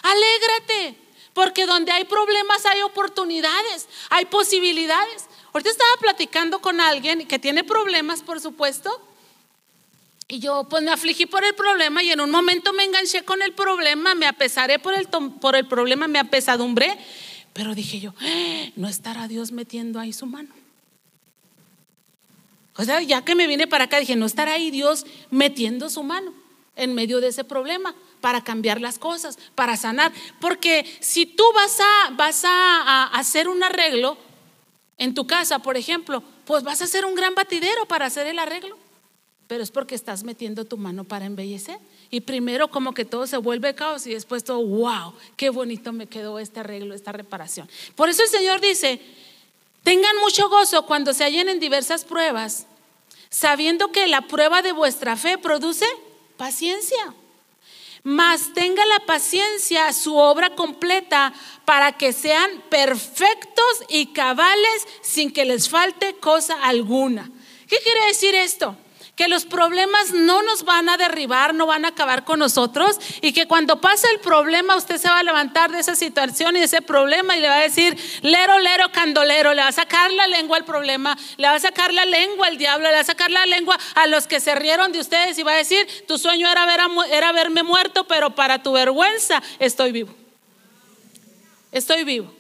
alégrate, porque donde hay problemas hay oportunidades, hay posibilidades. Ahorita estaba platicando con alguien que tiene problemas, por supuesto, y yo pues me afligí por el problema y en un momento me enganché con el problema, me apesaré por el, por el problema, me apesadumbré, pero dije yo, eh, no estará Dios metiendo ahí su mano. O sea, ya que me vine para acá, dije, no estará ahí Dios metiendo su mano en medio de ese problema para cambiar las cosas, para sanar. Porque si tú vas a, vas a, hacer un arreglo en tu casa, por ejemplo, pues vas a hacer un gran batidero para hacer el arreglo. Pero es porque estás metiendo tu mano para embellecer. Y primero como que todo se vuelve caos y después todo, wow, qué bonito me quedó este arreglo, esta reparación. Por eso el Señor dice, Tengan mucho gozo cuando se hallen en diversas pruebas, sabiendo que la prueba de vuestra fe produce paciencia. Mas tenga la paciencia su obra completa para que sean perfectos y cabales sin que les falte cosa alguna. ¿Qué quiere decir esto? Que los problemas no nos van a derribar, no van a acabar con nosotros y que cuando pasa el problema usted se va a levantar de esa situación y de ese problema y le va a decir, lero, lero, candolero, le va a sacar la lengua al problema, le va a sacar la lengua al diablo, le va a sacar la lengua a los que se rieron de ustedes y va a decir, tu sueño era, era verme muerto, pero para tu vergüenza estoy vivo. Estoy vivo.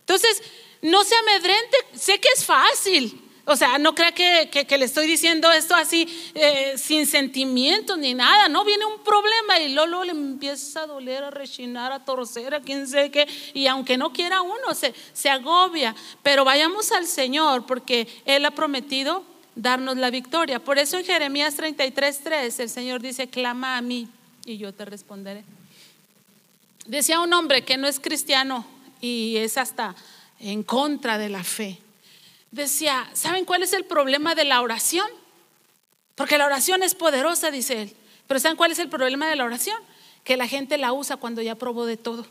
Entonces, no se amedrente, sé que es fácil, o sea, no crea que, le estoy diciendo esto así eh, sin sentimientos ni nada. No viene un problema y Lolo le empieza a doler, a rechinar, a torcer, a quien sé qué. Y aunque no quiera uno, se, se agobia. Pero vayamos al Señor porque Él ha prometido darnos la victoria. Por eso en Jeremías 33:3 el Señor dice: Clama a mí y yo te responderé. Decía un hombre que no es cristiano y es hasta en contra de la fe decía, ¿saben cuál es el problema de la oración? Porque la oración es poderosa, dice él. Pero ¿saben cuál es el problema de la oración? Que la gente la usa cuando ya probó de todo.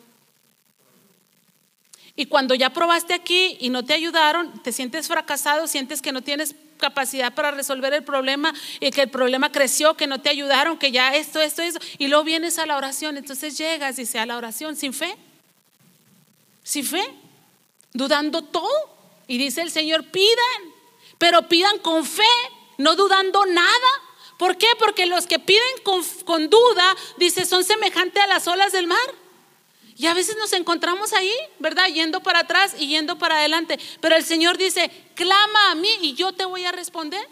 Y cuando ya probaste aquí y no te ayudaron, te sientes fracasado, sientes que no tienes capacidad para resolver el problema y que el problema creció, que no te ayudaron, que ya esto, esto, eso. Y luego vienes a la oración. Entonces llegas, dice, a la oración sin fe. Sin fe, dudando todo. Y dice el Señor, pidan, pero pidan con fe, no dudando nada. ¿Por qué? Porque los que piden con, duda, dice, son semejantes a las olas del mar. Y a veces nos encontramos ahí, ¿verdad? Yendo para atrás y yendo para adelante. Pero el Señor dice, clama a mí y yo te voy a responder.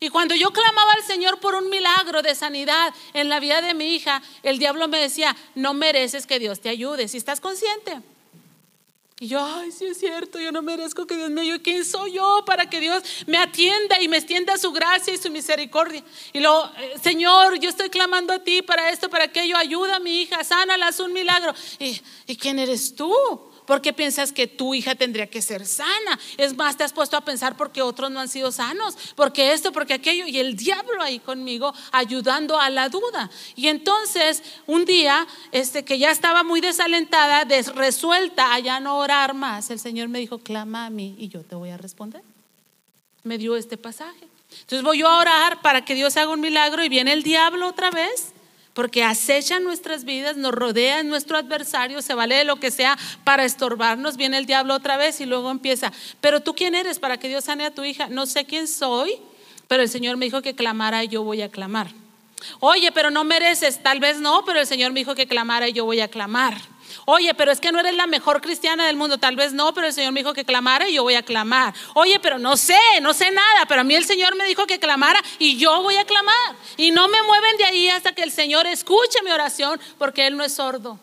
Y cuando yo clamaba al Señor por un milagro de sanidad en la vida de mi hija, el diablo me decía, no mereces que Dios te ayude, si estás consciente. Y yo, ay, sí es cierto, yo no merezco que Dios me ayude. ¿Quién soy yo para que Dios me atienda y me extienda su gracia y su misericordia? Y luego, eh, Señor, yo estoy clamando a ti para esto, para aquello, ayuda a mi hija, sánala, haz un milagro. ¿Y, ¿Y quién eres tú? ¿Por qué piensas que tu hija tendría que ser sana? Es más, te has puesto a pensar porque otros no han sido sanos, porque esto, porque aquello, y el diablo ahí conmigo ayudando a la duda. Y entonces, un día, este, que ya estaba muy desalentada, resuelta a ya no orar más, el Señor me dijo, clama a mí y yo te voy a responder. Me dio este pasaje. Entonces voy yo a orar para que Dios haga un milagro y viene el diablo otra vez porque acecha nuestras vidas, nos rodea nuestro adversario, se vale de lo que sea para estorbarnos, viene el diablo otra vez y luego empieza, pero tú quién eres para que Dios sane a tu hija, no sé quién soy, pero el Señor me dijo que clamara y yo voy a clamar. Oye, pero no mereces, tal vez no, pero el Señor me dijo que clamara y yo voy a clamar. Oye, pero es que no eres la mejor cristiana del mundo. Tal vez no, pero el Señor me dijo que clamara y yo voy a clamar. Oye, pero no sé, no sé nada, pero a mí el Señor me dijo que clamara y yo voy a clamar. Y no me mueven de ahí hasta que el Señor escuche mi oración, porque Él no es sordo.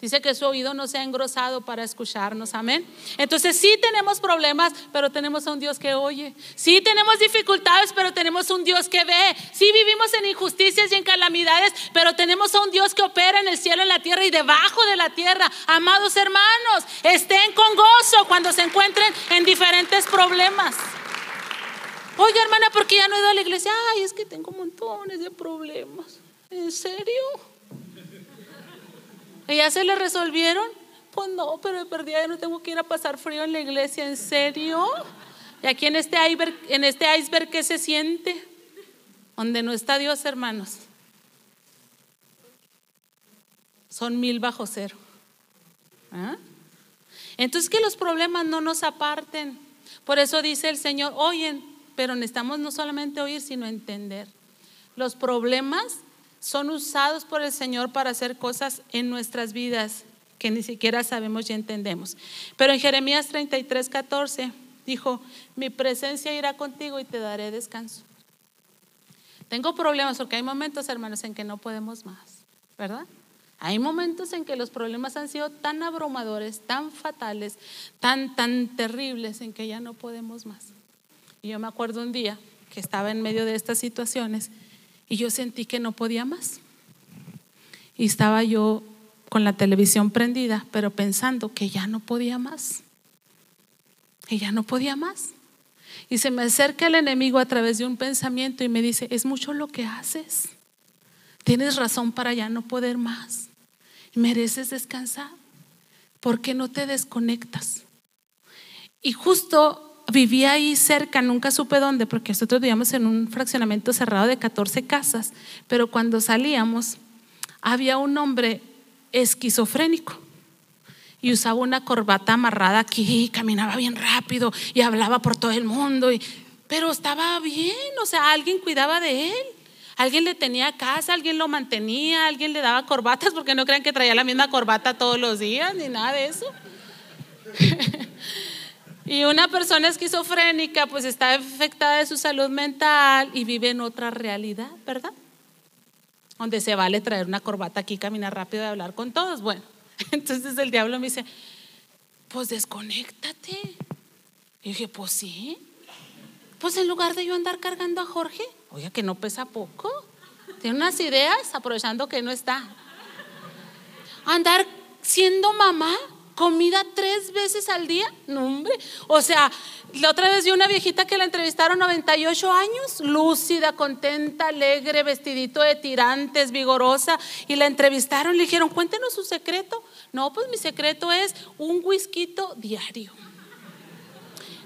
Dice que su oído no se ha engrosado para escucharnos, amén. Entonces sí tenemos problemas, pero tenemos a un Dios que oye. Sí tenemos dificultades, pero tenemos un Dios que ve. Sí vivimos en injusticias y en calamidades, pero tenemos a un Dios que opera en el cielo, en la tierra y debajo de la tierra. Amados hermanos, estén con gozo cuando se encuentren en diferentes problemas. Oye, hermana, ¿por qué ya no he ido a la iglesia? Ay, es que tengo montones de problemas. ¿En serio? ¿Y ya se le resolvieron? Pues no, pero de perdida ya no tengo que ir a pasar frío en la iglesia, ¿en serio? Y aquí en este iceberg, en este iceberg ¿qué se siente? Donde no está Dios, hermanos. Son mil bajo cero. ¿Ah? Entonces que los problemas no nos aparten. Por eso dice el Señor, oyen, pero necesitamos no solamente oír, sino entender. Los problemas son usados por el Señor para hacer cosas en nuestras vidas que ni siquiera sabemos y entendemos. Pero en Jeremías 33, 14 dijo, mi presencia irá contigo y te daré descanso. Tengo problemas porque hay momentos, hermanos, en que no podemos más, ¿verdad? Hay momentos en que los problemas han sido tan abrumadores, tan fatales, tan, tan terribles, en que ya no podemos más. Y yo me acuerdo un día que estaba en medio de estas situaciones y yo sentí que no podía más. Y estaba yo con la televisión prendida, pero pensando que ya no podía más. Y ya no podía más. Y se me acerca el enemigo a través de un pensamiento y me dice, es mucho lo que haces. Tienes razón para ya no poder más. Mereces descansar. ¿Por qué no te desconectas? Y justo vivía ahí cerca, nunca supe dónde, porque nosotros vivíamos en un fraccionamiento cerrado de 14 casas, pero cuando salíamos había un hombre esquizofrénico y usaba una corbata amarrada aquí, caminaba bien rápido y hablaba por todo el mundo, y, pero estaba bien, o sea, alguien cuidaba de él. Alguien le tenía casa, alguien lo mantenía, alguien le daba corbatas, porque no crean que traía la misma corbata todos los días, ni nada de eso. y una persona esquizofrénica pues está afectada de su salud mental y vive en otra realidad, ¿verdad? Donde se vale traer una corbata aquí, caminar rápido y hablar con todos. Bueno, entonces el diablo me dice, pues desconéctate. Y dije, pues sí. Pues en lugar de yo andar cargando a Jorge, oiga que no pesa poco, tiene unas ideas aprovechando que no está. Andar siendo mamá, comida tres veces al día, no hombre. O sea, la otra vez vi una viejita que la entrevistaron 98 años, lúcida, contenta, alegre, vestidito de tirantes, vigorosa, y la entrevistaron le dijeron, cuéntenos su secreto. No, pues mi secreto es un whisky diario.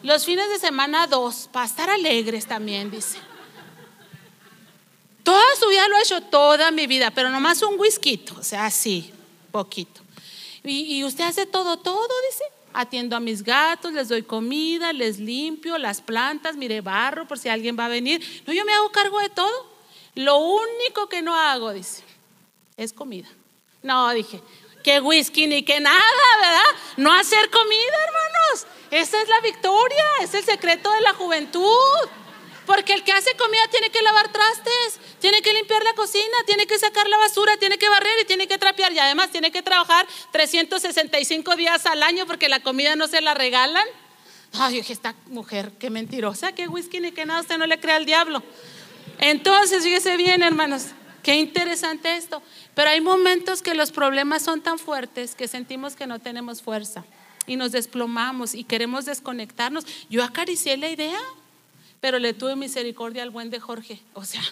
Los fines de semana dos, para estar alegres también, dice. Toda su vida lo he hecho, toda mi vida, pero nomás un whisky, o sea, sí, poquito. Y, usted hace todo, todo, dice. Atiendo a mis gatos, les doy comida, les limpio las plantas, mire barro por si alguien va a venir. No, yo me hago cargo de todo. Lo único que no hago, dice, es comida. No, dije, que whisky ni que nada, ¿verdad? No hacer comida, hermanos. Esa es la victoria, es el secreto de la juventud. Porque el que hace comida tiene que lavar trastes, tiene que limpiar la cocina, tiene que sacar la basura, tiene que barrer y tiene que trapear. Y además tiene que trabajar 365 días al año porque la comida no se la regalan. Ay, dije, esta mujer, qué mentirosa, qué whisky ni que nada, usted no le crea al diablo. Entonces, fíjese bien, hermanos, qué interesante esto. Pero hay momentos que los problemas son tan fuertes que sentimos que no tenemos fuerza y nos desplomamos y queremos desconectarnos. Yo acaricié la idea, pero le tuve misericordia al buen de Jorge. O sea,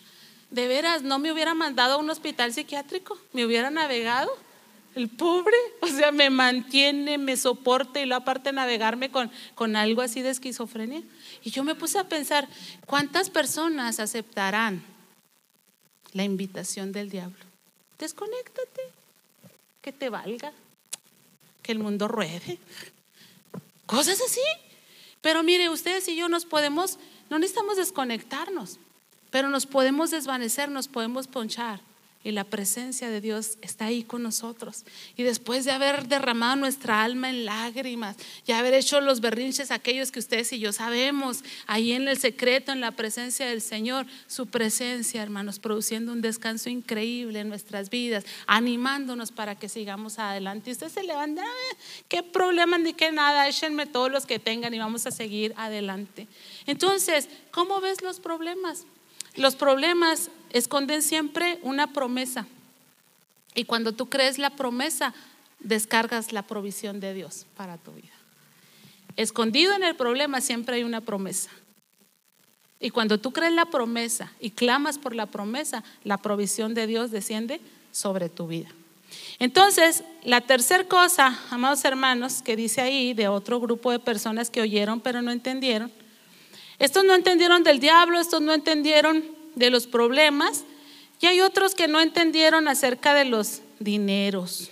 de veras, no me hubiera mandado a un hospital psiquiátrico, me hubiera navegado. El pobre, o sea, me mantiene, me soporta y lo aparte navegarme con, con algo así de esquizofrenia. Y yo me puse a pensar, ¿cuántas personas aceptarán la invitación del diablo? Desconéctate, que te valga, que el mundo ruede. Cosas así. Pero mire, ustedes y yo nos podemos, no necesitamos desconectarnos, pero nos podemos desvanecer, nos podemos ponchar y la presencia de Dios está ahí con nosotros. Y después de haber derramado nuestra alma en lágrimas y haber hecho los berrinches aquellos que ustedes y yo sabemos, ahí en el secreto, en la presencia del Señor, su presencia, hermanos, produciendo un descanso increíble en nuestras vidas, animándonos para que sigamos adelante. Y usted se levanta, ah, qué problema ni qué nada, échenme todos los que tengan y vamos a seguir adelante. Entonces, ¿cómo ves los problemas? Los problemas esconden siempre una promesa. Y cuando tú crees la promesa, descargas la provisión de Dios para tu vida. Escondido en el problema siempre hay una promesa. Y cuando tú crees la promesa y clamas por la promesa, la provisión de Dios desciende sobre tu vida. Entonces, la tercera cosa, amados hermanos, que dice ahí de otro grupo de personas que oyeron pero no entendieron, estos no entendieron del diablo, estos no entendieron de los problemas y hay otros que no entendieron acerca de los dineros.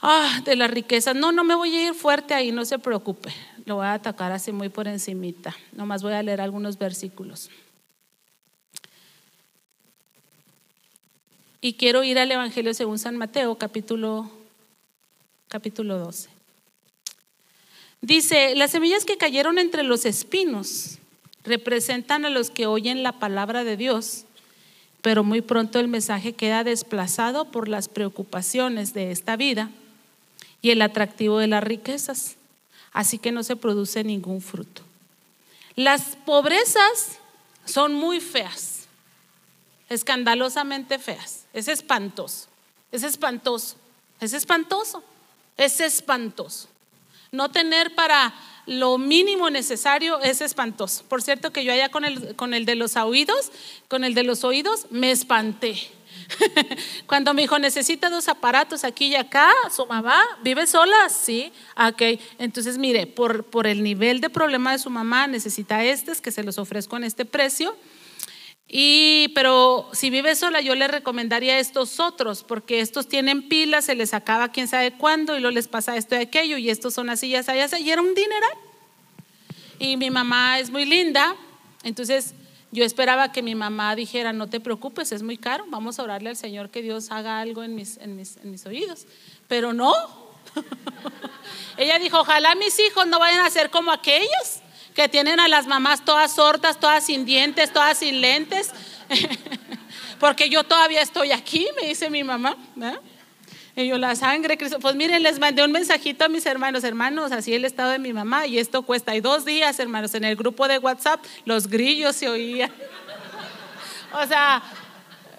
Ah, de la riqueza. No, no me voy a ir fuerte ahí, no se preocupe. Lo voy a atacar así muy por encimita. Nomás voy a leer algunos versículos. Y quiero ir al Evangelio según San Mateo, capítulo, capítulo 12. Dice, las semillas que cayeron entre los espinos representan a los que oyen la palabra de Dios, pero muy pronto el mensaje queda desplazado por las preocupaciones de esta vida y el atractivo de las riquezas, así que no se produce ningún fruto. Las pobrezas son muy feas, escandalosamente feas, es espantoso, es espantoso, es espantoso, es espantoso. No tener para lo mínimo necesario es espantoso. Por cierto que yo allá con el, con el de los oídos, con el de los oídos, me espanté. Cuando me dijo, necesita dos aparatos aquí y acá, su mamá vive sola, sí, ok. Entonces, mire, por, por el nivel de problema de su mamá, necesita estos que se los ofrezco en este precio. Y, pero si vive sola, yo le recomendaría estos otros, porque estos tienen pilas, se les acaba quién sabe cuándo y luego les pasa esto y aquello, y estos son así, ya ya y era un dineral. Y mi mamá es muy linda, entonces yo esperaba que mi mamá dijera, no te preocupes, es muy caro, vamos a orarle al Señor que Dios haga algo en mis, en mis, en mis oídos. Pero no. Ella dijo, ojalá mis hijos no vayan a ser como aquellos que tienen a las mamás todas sordas, todas sin dientes, todas sin lentes. Porque yo todavía estoy aquí, me dice mi mamá. Y yo, la sangre, Cristo. Pues miren, les mandé un mensajito a mis hermanos, hermanos, así el estado de mi mamá, y esto cuesta. Y dos días, hermanos, en el grupo de WhatsApp, los grillos se oían. o sea,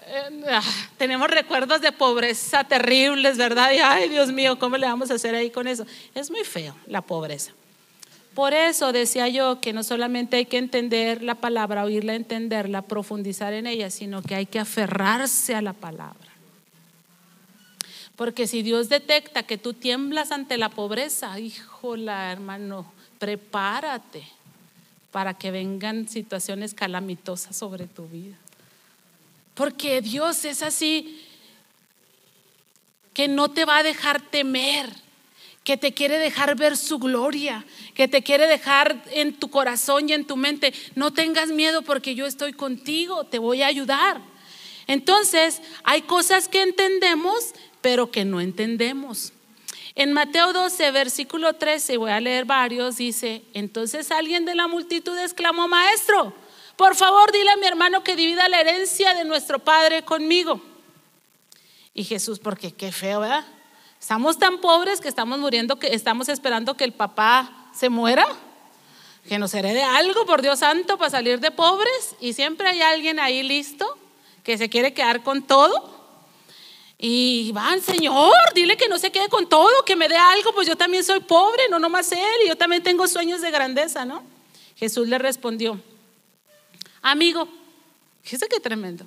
eh, ah, tenemos recuerdos de pobreza terribles, ¿verdad? Y ay, Dios mío, ¿cómo le vamos a hacer ahí con eso? Es muy feo la pobreza. Por eso decía yo que no solamente hay que entender la palabra, oírla, entenderla, profundizar en ella, sino que hay que aferrarse a la palabra. Porque si Dios detecta que tú tiemblas ante la pobreza, híjola, hermano, prepárate para que vengan situaciones calamitosas sobre tu vida. Porque Dios es así que no te va a dejar temer, que te quiere dejar ver su gloria, que te quiere dejar en tu corazón y en tu mente. No tengas miedo porque yo estoy contigo, te voy a ayudar. Entonces, hay cosas que entendemos, pero que no entendemos. En Mateo 12, versículo 13, voy a leer varios, dice, entonces alguien de la multitud exclamó, maestro, por favor dile a mi hermano que divida la herencia de nuestro padre conmigo. Y Jesús, porque qué feo, ¿verdad? Estamos tan pobres que estamos muriendo, que estamos esperando que el papá se muera, que nos herede algo, por Dios santo, para salir de pobres. Y siempre hay alguien ahí listo que se quiere quedar con todo. Y van, Señor, dile que no se quede con todo, que me dé algo, pues yo también soy pobre, no nomás él, y yo también tengo sueños de grandeza, ¿no? Jesús le respondió, amigo, fíjese qué tremendo,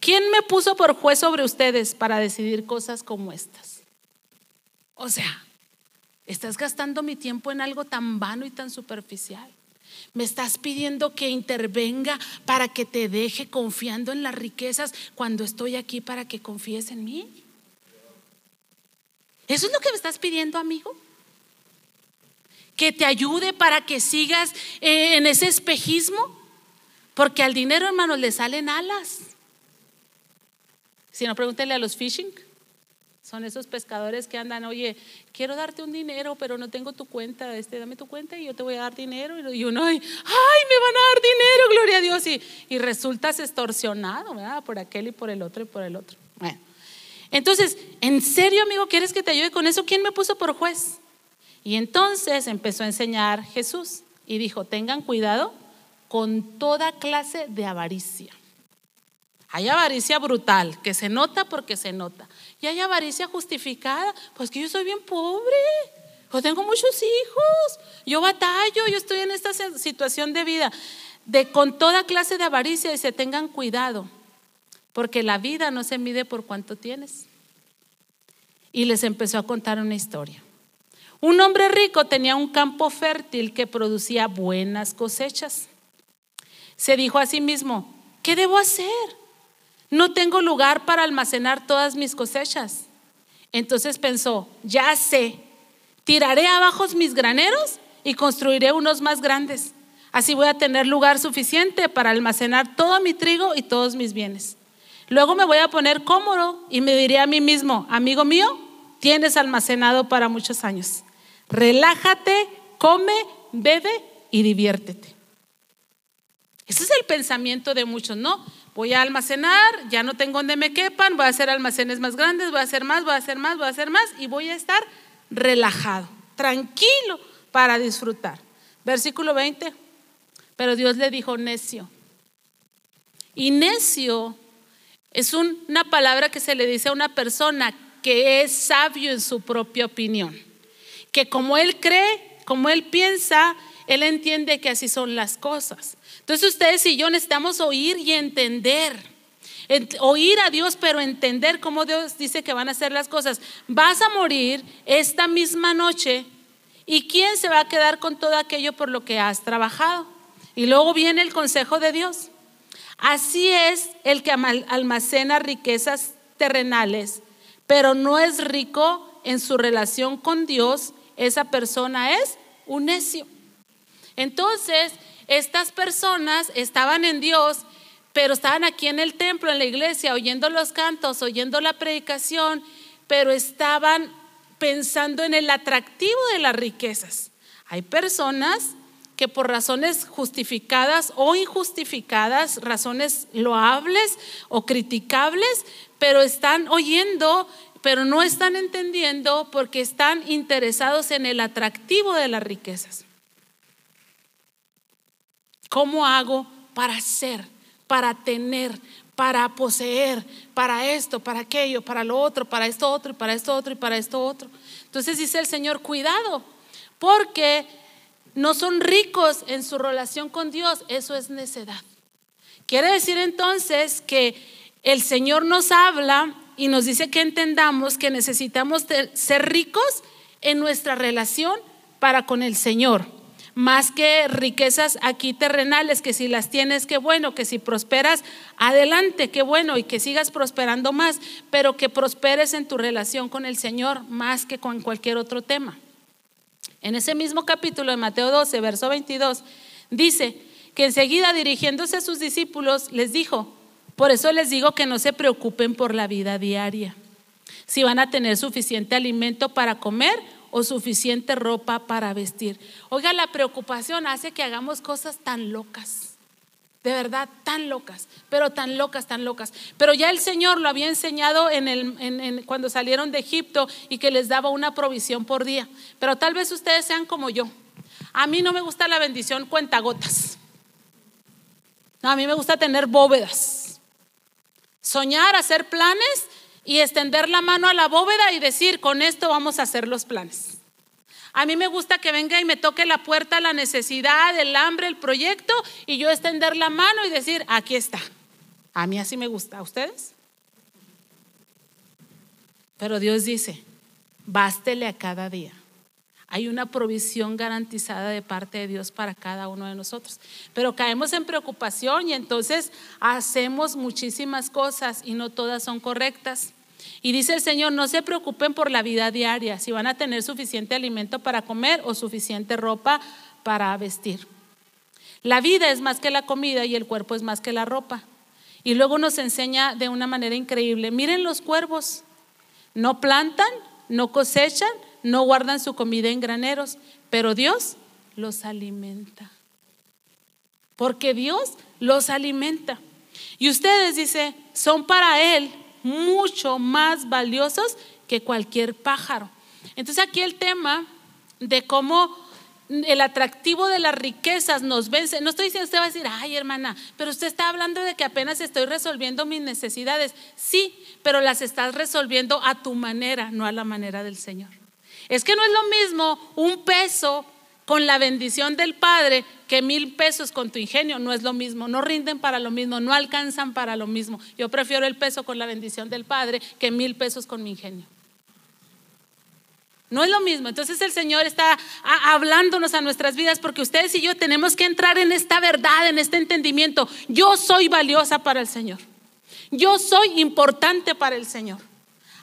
¿quién me puso por juez sobre ustedes para decidir cosas como estas? O sea, estás gastando mi tiempo en algo tan vano y tan superficial. Me estás pidiendo que intervenga para que te deje confiando en las riquezas cuando estoy aquí para que confíes en mí. ¿Eso es lo que me estás pidiendo, amigo? Que te ayude para que sigas eh, en ese espejismo. Porque al dinero, hermanos, le salen alas. Si no, pregúntele a los fishing. Son esos pescadores que andan, oye, quiero darte un dinero, pero no tengo tu cuenta, este, dame tu cuenta y yo te voy a dar dinero. Y uno, ay, me van a dar dinero, gloria a Dios. Y, y resultas extorsionado, ¿verdad? Por aquel y por el otro y por el otro. Bueno. Entonces, ¿en serio, amigo, quieres que te ayude con eso? ¿Quién me puso por juez? Y entonces empezó a enseñar Jesús y dijo, tengan cuidado con toda clase de avaricia. Hay avaricia brutal, que se nota porque se nota. Y hay avaricia justificada, pues que yo soy bien pobre, yo tengo muchos hijos, yo batallo, yo estoy en esta situación de vida. De con toda clase de avaricia y se tengan cuidado, porque la vida no se mide por cuánto tienes. Y les empezó a contar una historia. Un hombre rico tenía un campo fértil que producía buenas cosechas. Se dijo a sí mismo, ¿qué debo hacer? No tengo lugar para almacenar todas mis cosechas. Entonces pensó, ya sé, tiraré abajo mis graneros y construiré unos más grandes. Así voy a tener lugar suficiente para almacenar todo mi trigo y todos mis bienes. Luego me voy a poner cómodo y me diré a mí mismo, amigo mío, tienes almacenado para muchos años. Relájate, come, bebe y diviértete. Ese es el pensamiento de muchos, ¿no? Voy a almacenar, ya no tengo donde me quepan, voy a hacer almacenes más grandes, voy a hacer más, voy a hacer más, voy a hacer más y voy a estar relajado, tranquilo para disfrutar. Versículo 20. Pero Dios le dijo necio. Y necio es una palabra que se le dice a una persona que es sabio en su propia opinión, que como él cree, como él piensa, él entiende que así son las cosas. Entonces ustedes y yo necesitamos oír y entender. Oír a Dios, pero entender cómo Dios dice que van a hacer las cosas. Vas a morir esta misma noche y quién se va a quedar con todo aquello por lo que has trabajado. Y luego viene el consejo de Dios. Así es el que almacena riquezas terrenales, pero no es rico en su relación con Dios, esa persona es un necio. Entonces, estas personas estaban en Dios, pero estaban aquí en el templo, en la iglesia, oyendo los cantos, oyendo la predicación, pero estaban pensando en el atractivo de las riquezas. Hay personas que por razones justificadas o injustificadas, razones loables o criticables, pero están oyendo, pero no están entendiendo porque están interesados en el atractivo de las riquezas. ¿Cómo hago para ser, para tener, para poseer, para esto, para aquello, para lo otro, para esto otro, y para esto otro, y para esto otro? Entonces dice el Señor, cuidado, porque no son ricos en su relación con Dios, eso es necedad. Quiere decir entonces que el Señor nos habla y nos dice que entendamos que necesitamos ser ricos en nuestra relación para con el Señor más que riquezas aquí terrenales, que si las tienes, qué bueno, que si prosperas, adelante, qué bueno, y que sigas prosperando más, pero que prosperes en tu relación con el Señor más que con cualquier otro tema. En ese mismo capítulo de Mateo 12, verso 22, dice que enseguida dirigiéndose a sus discípulos les dijo, por eso les digo que no se preocupen por la vida diaria, si van a tener suficiente alimento para comer o suficiente ropa para vestir. Oiga, la preocupación hace que hagamos cosas tan locas. De verdad, tan locas, pero tan locas, tan locas. Pero ya el Señor lo había enseñado en el, cuando salieron de Egipto y que les daba una provisión por día. Pero tal vez ustedes sean como yo. A mí no me gusta la bendición cuentagotas. No, a mí me gusta tener bóvedas. Soñar, hacer planes y extender la mano a la bóveda y decir, con esto vamos a hacer los planes. A mí me gusta que venga y me toque la puerta la necesidad, el hambre, el proyecto y yo extender la mano y decir, aquí está. A mí así me gusta. ¿A ustedes? Pero Dios dice, bástele a cada día. Hay una provisión garantizada de parte de Dios para cada uno de nosotros. Pero caemos en preocupación y entonces hacemos muchísimas cosas y no todas son correctas. Y dice el Señor, no se preocupen por la vida diaria, si van a tener suficiente alimento para comer o suficiente ropa para vestir. La vida es más que la comida y el cuerpo es más que la ropa. Y luego nos enseña de una manera increíble, miren los cuervos, no plantan, no cosechan, no guardan su comida en graneros, pero Dios los alimenta. Porque Dios los alimenta. Y ustedes, dice, son para Él mucho más valiosos que cualquier pájaro. Entonces aquí el tema de cómo el atractivo de las riquezas nos vence. No estoy diciendo, usted va a decir, ay hermana, pero usted está hablando de que apenas estoy resolviendo mis necesidades. Sí, pero las estás resolviendo a tu manera, no a la manera del Señor. Es que no es lo mismo un peso con la bendición del Padre que mil pesos con tu ingenio. No es lo mismo, no rinden para lo mismo, no alcanzan para lo mismo. Yo prefiero el peso con la bendición del Padre que mil pesos con mi ingenio. No es lo mismo. Entonces el Señor está hablándonos a nuestras vidas porque ustedes y yo tenemos que entrar en esta verdad, en este entendimiento. Yo soy valiosa para el Señor. Yo soy importante para el Señor.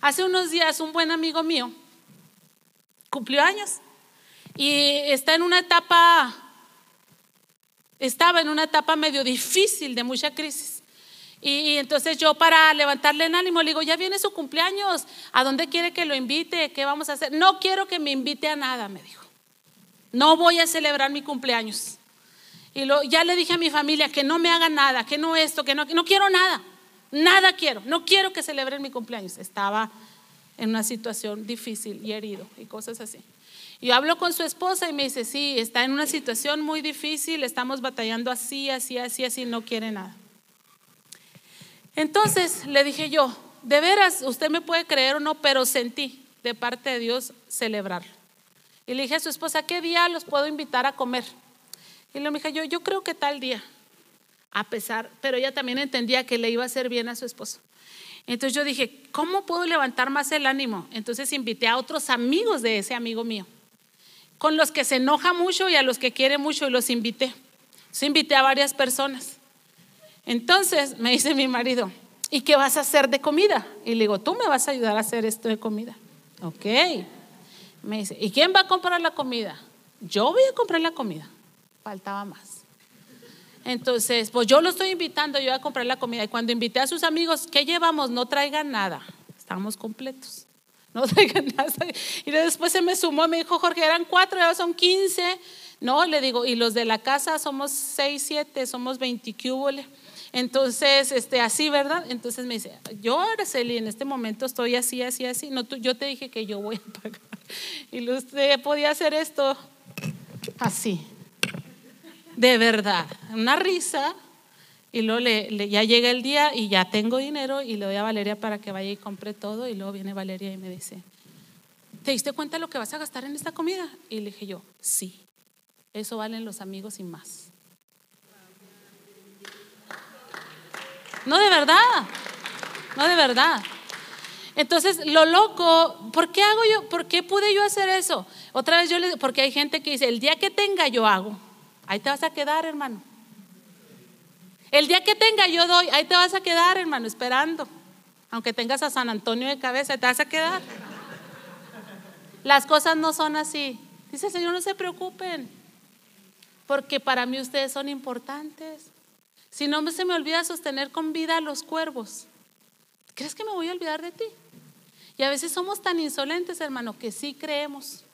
Hace unos días un buen amigo mío cumplió años y está en una etapa, estaba en una etapa medio difícil de mucha crisis. Y, entonces yo para levantarle el ánimo le digo, ya viene su cumpleaños, ¿a dónde quiere que lo invite? ¿Qué vamos a hacer? No quiero que me invite a nada, me dijo. No voy a celebrar mi cumpleaños. Y ya le dije a mi familia que no me haga nada, que no esto, que no, no quiero nada. Nada quiero, no quiero que celebren mi cumpleaños. Estaba en una situación difícil y herido y cosas así. Y hablo con su esposa y me dice, sí, está en una situación muy difícil, estamos batallando así, así, así, así, no quiere nada. Entonces le dije yo, de veras, usted me puede creer o no, pero sentí de parte de Dios celebrarlo. Y le dije a su esposa, ¿qué día los puedo invitar a comer? Y le dije, yo, yo creo que tal día. A pesar, pero ella también entendía que le iba a hacer bien a su esposo. Entonces yo dije, ¿cómo puedo levantar más el ánimo? Entonces invité a otros amigos de ese amigo mío, con los que se enoja mucho y a los que quiere mucho, y los invité. Entonces invité a varias personas. Entonces me dice mi marido, ¿y qué vas a hacer de comida? Y le digo, tú me vas a ayudar a hacer esto de comida. Ok. Me dice, ¿y quién va a comprar la comida? Yo voy a comprar la comida. Faltaba más. Entonces, pues yo lo estoy invitando yo a comprar la comida. Y cuando invité a sus amigos, ¿qué llevamos? No traigan nada. Estamos completos. No. Y después se me sumó, me dijo, Jorge, eran cuatro, ya son quince. No, le digo, y los de la casa somos seis, siete, somos veinticubo. Entonces, este, así, ¿verdad? Entonces me dice, yo, Araceli, en este momento estoy así, así, así. No, tú, yo te dije que yo voy a pagar. Y usted podía hacer esto así. De verdad. Una risa. Y luego le, ya llega el día y ya tengo dinero y le doy a Valeria para que vaya y compre todo. Y luego viene Valeria y me dice, ¿te diste cuenta lo que vas a gastar en esta comida? Y le dije yo, sí. Eso valen los amigos y más. No de verdad, no de verdad. Entonces, lo loco, ¿por qué hago yo? ¿Por qué pude yo hacer eso? Otra vez yo le porque hay gente que dice, el día que tenga yo hago. Ahí te vas a quedar, hermano. El día que tenga yo doy, ahí te vas a quedar, hermano, esperando. Aunque tengas a San Antonio de cabeza, te vas a quedar. Las cosas no son así. Dice Señor, no se preocupen, porque para mí ustedes son importantes. Si no se me olvida sostener con vida a los cuervos, ¿crees que me voy a olvidar de ti? Y a veces somos tan insolentes, hermano, que sí creemos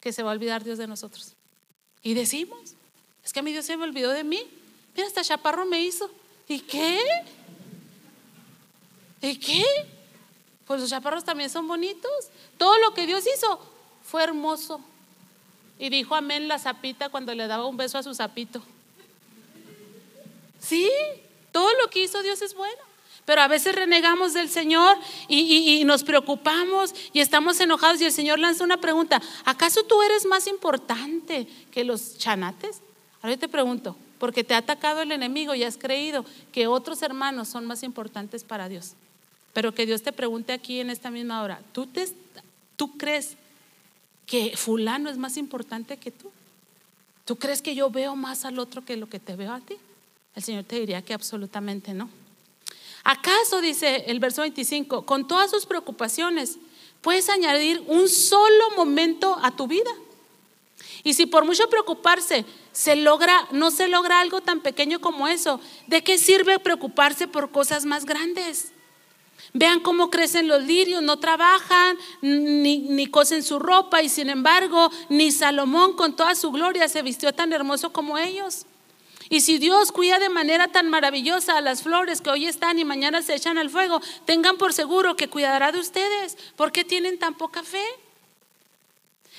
que se va a olvidar Dios de nosotros. Y decimos, es que a mi Dios se me olvidó de mí. Mira, hasta chaparro me hizo. ¿Y qué? ¿Y qué? Pues los chaparros también son bonitos. Todo lo que Dios hizo fue hermoso. Y dijo amén la zapita cuando le daba un beso a su zapito. Sí, todo lo que hizo Dios es bueno. Pero a veces renegamos del Señor y, nos preocupamos y estamos enojados y el Señor lanza una pregunta. ¿Acaso tú eres más importante que los chanates? Ahora te pregunto, porque te ha atacado el enemigo y has creído que otros hermanos son más importantes para Dios. Pero que Dios te pregunte aquí en esta misma hora, ¿tú, crees que fulano es más importante que tú? ¿Tú crees que yo veo más al otro que lo que te veo a ti? El Señor te diría que absolutamente no. ¿Acaso, dice el verso 25, con todas sus preocupaciones, puedes añadir un solo momento a tu vida? Y si por mucho preocuparse se logra, no se logra algo tan pequeño como eso, ¿de qué sirve preocuparse por cosas más grandes? Vean cómo crecen los lirios, no trabajan ni, ni cosen su ropa y sin embargo ni Salomón con toda su gloria se vistió tan hermoso como ellos. Y si Dios cuida de manera tan maravillosa a las flores que hoy están y mañana se echan al fuego, tengan por seguro que cuidará de ustedes. ¿Por qué tienen tan poca fe?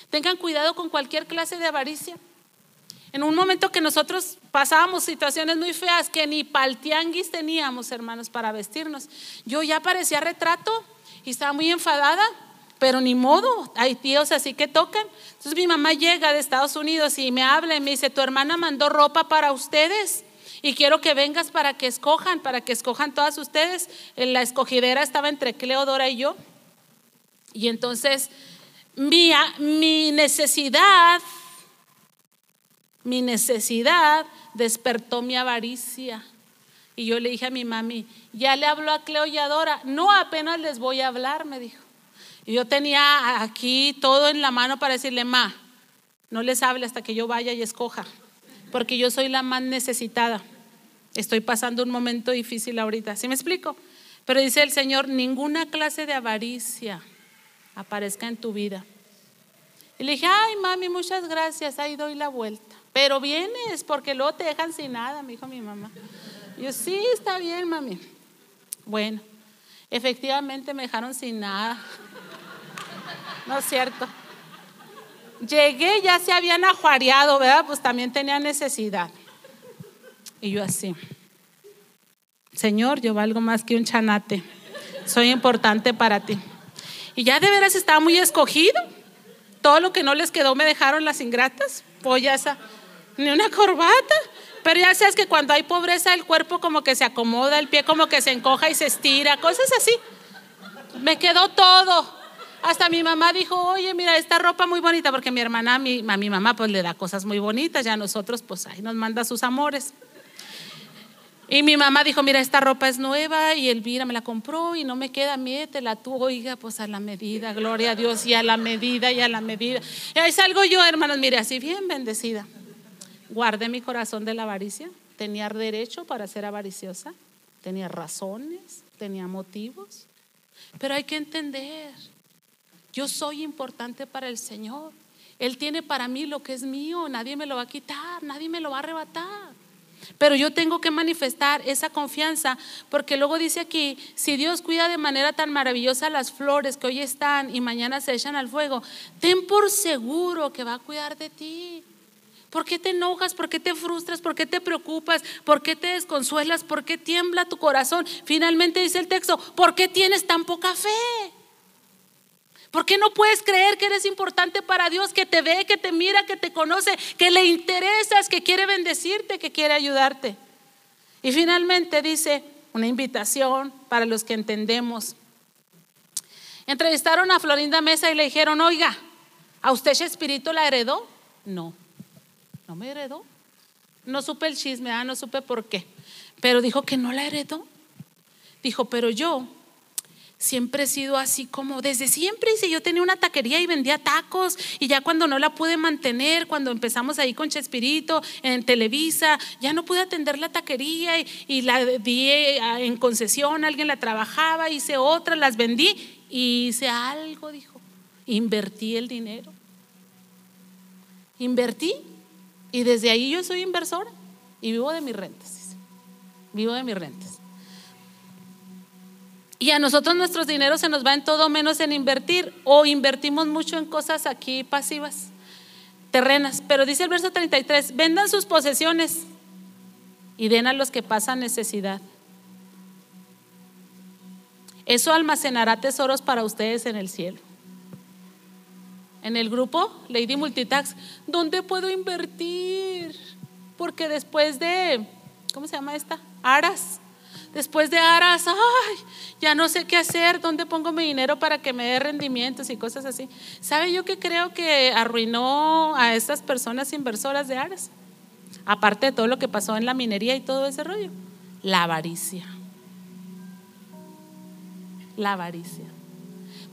Tengan cuidado con cualquier clase de avaricia. En un momento que nosotros pasábamos situaciones muy feas que ni paltianguis teníamos, hermanos, para vestirnos. Yo ya parecía retrato y estaba muy enfadada pero ni modo, hay tíos así que tocan. Entonces mi mamá llega de Estados Unidos y me habla y me dice, tu hermana mandó ropa para ustedes y quiero que vengas para que escojan, para que escojan todas ustedes. La escogidera estaba entre Cleodora y yo. Y entonces mi necesidad, mi necesidad despertó mi avaricia. Y yo le dije a mi mami, ya le habló a Cleo y a Dora, no apenas les voy a hablar, me dijo. Y yo tenía aquí todo en la mano para decirle, ma, no les hable hasta que yo vaya y escoja, porque yo soy la más necesitada. Estoy pasando un momento difícil ahorita, ¿sí me explico? Pero dice el Señor, ninguna clase de avaricia aparezca en tu vida. Y le dije, ay, mami, muchas gracias, ahí doy la vuelta. Pero vienes porque luego te dejan sin nada, me dijo mi mamá. Yo, sí, está bien, mami. Bueno, efectivamente me dejaron sin nada. No es cierto. Llegué, ya se habían ajuareado, ¿verdad? Pues también tenía necesidad. Y yo así, Señor, yo valgo más que un chanate. Soy importante para ti. Y ya de veras estaba muy escogido. Todo lo que no les quedó me dejaron las ingratas. Pues ya esa, ni una corbata. Pero ya sabes que cuando hay pobreza el cuerpo como que se acomoda, el pie como que se encoja y se estira, cosas así. Me quedó todo. Hasta mi mamá dijo, oye, mira, esta ropa muy bonita, porque mi hermana, mi, a mi mamá pues le da cosas muy bonitas, ya a nosotros pues ahí nos manda sus amores. Y mi mamá dijo, mira, esta ropa es nueva y Elvira me la compró y no me queda, la tú, oiga, pues a la medida, gloria a Dios, y a la medida, y a la medida. Y ahí salgo yo, hermanos, mire, así bien bendecida. Guardé mi corazón de la avaricia, tenía derecho para ser avariciosa, tenía razones, tenía motivos, pero hay que entender, yo soy importante para el Señor. Él tiene para mí lo que es mío, nadie me lo va a quitar, nadie me lo va a arrebatar. Pero yo tengo que manifestar esa confianza, porque luego dice aquí, si Dios cuida de manera tan maravillosa las flores que hoy están y mañana se echan al fuego, ten por seguro que va a cuidar de ti. ¿Por qué te enojas? ¿Por qué te frustras? ¿Por qué te preocupas? ¿Por qué te desconsuelas? ¿Por qué tiembla tu corazón? Finalmente dice el texto, ¿por qué tienes tan poca fe? ¿Por qué no puedes creer que eres importante para Dios, que te ve, que te mira, que te conoce, que le interesas, que quiere bendecirte, que quiere ayudarte? Y finalmente dice una invitación para los que entendemos. Entrevistaron a Florinda Mesa y le dijeron, oiga, ¿a usted espíritu la heredó? No, no me heredó. No supe el chisme, ah, no supe por qué. Pero dijo que no la heredó. Dijo, pero yo siempre he sido así como desde siempre. Dice, yo tenía una taquería y vendía tacos y ya cuando no la pude mantener, cuando empezamos ahí con Chespirito en Televisa, ya no pude atender la taquería y, la di eh, en concesión, alguien la trabajaba, hice otra, las vendí y hice algo, dijo. Invertí el dinero. Invertí y desde ahí yo soy inversora y vivo de mis rentas. Vivo de mis rentas. Y a nosotros nuestros dineros se nos va en todo menos en invertir o invertimos mucho en cosas aquí pasivas, terrenas. Pero dice el verso 33, vendan sus posesiones y den a los que pasan necesidad. Eso almacenará tesoros para ustedes en el cielo. En el grupo Lady Multitax, ¿dónde puedo invertir? Porque después de, ¿cómo se llama esta? Aras Después de aras, ay, ya no sé qué hacer, dónde pongo mi dinero para que me dé rendimientos y cosas así. ¿Sabe yo que creo que arruinó a estas personas inversoras de aras? Aparte de todo lo que pasó en la minería y todo ese rollo. La avaricia. La avaricia.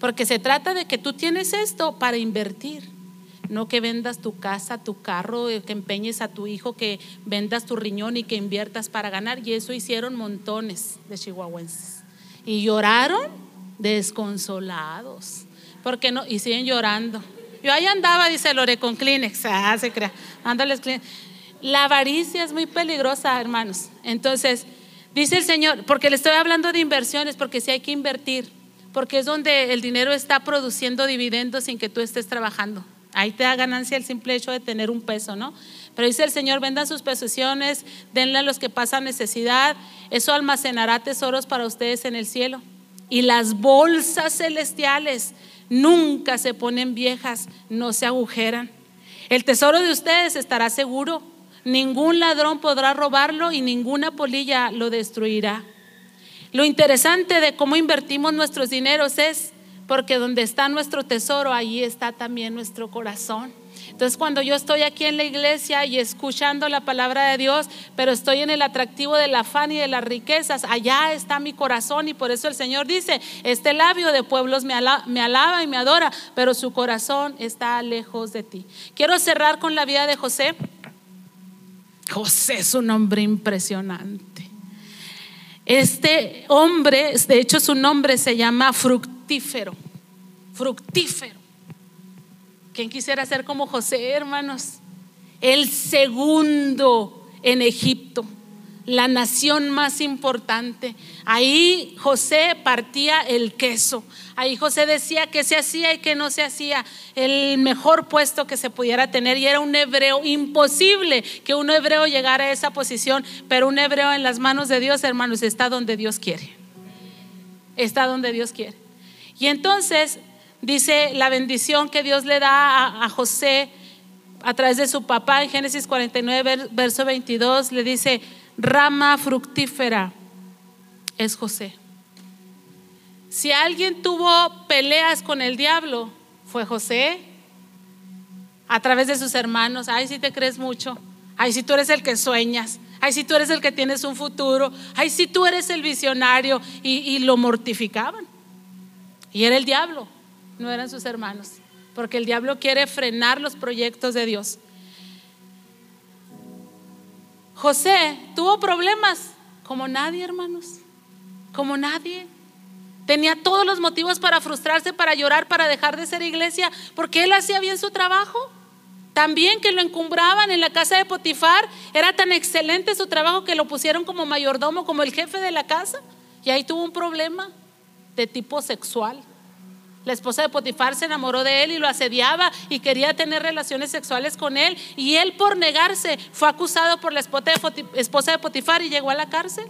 Porque se trata de que tú tienes esto para invertir no que vendas tu casa, tu carro, eh, que empeñes a tu hijo, que vendas tu riñón y que inviertas para ganar. Y eso hicieron montones de chihuahuenses. Y lloraron desconsolados. Porque no? Y siguen llorando. Yo ahí andaba, dice Lore, con Kleenex. Ah, se crea. Ándales Kleenex. La avaricia es muy peligrosa, hermanos. Entonces, dice el Señor, porque le estoy hablando de inversiones, porque si hay que invertir, porque es donde el dinero está produciendo dividendos sin que tú estés trabajando. Ahí te da ganancia el simple hecho de tener un peso, ¿no? Pero dice el Señor, vendan sus posesiones, denle a los que pasan necesidad, eso almacenará tesoros para ustedes en el cielo. Y las bolsas celestiales nunca se ponen viejas, no se agujeran. El tesoro de ustedes estará seguro, ningún ladrón podrá robarlo y ninguna polilla lo destruirá. Lo interesante de cómo invertimos nuestros dineros es porque donde está nuestro tesoro, ahí está también nuestro corazón. Entonces cuando yo estoy aquí en la iglesia y escuchando la palabra de Dios, pero estoy en el atractivo del afán y de las riquezas, allá está mi corazón y por eso el Señor dice, este labio de pueblos me me alaba y me adora, pero su corazón está lejos de ti. Quiero cerrar con la vida de José. José es un hombre impresionante. Este hombre, de hecho su nombre se llama fructífero, fructífero. ¿Quién quisiera ser como José, hermanos? El segundo en Egipto la nación más importante. Ahí José partía el queso. Ahí José decía que se hacía y que no se hacía. El mejor puesto que se pudiera tener. Y era un hebreo imposible que un hebreo llegara a esa posición. Pero un hebreo en las manos de Dios, hermanos, está donde Dios quiere. Está donde Dios quiere. Y entonces dice la bendición que Dios le da a, José a través de su papá en Génesis 49, verso 22, le dice, rama fructífera es José. Si alguien tuvo peleas con el diablo, fue José a través de sus hermanos. Ay, si te crees mucho. Ay, si tú eres el que sueñas. Ay, si tú eres el que tienes un futuro. Ay, si tú eres el visionario. Y, lo mortificaban. Y era el diablo, no eran sus hermanos. Porque el diablo quiere frenar los proyectos de Dios. José tuvo problemas como nadie, hermanos. Como nadie. Tenía todos los motivos para frustrarse, para llorar, para dejar de ser iglesia, porque él hacía bien su trabajo. También que lo encumbraban en la casa de Potifar, era tan excelente su trabajo que lo pusieron como mayordomo, como el jefe de la casa. Y ahí tuvo un problema de tipo sexual. La esposa de Potifar se enamoró de él y lo asediaba y quería tener relaciones sexuales con él. Y él por negarse fue acusado por la esposa de Potifar y llegó a la cárcel.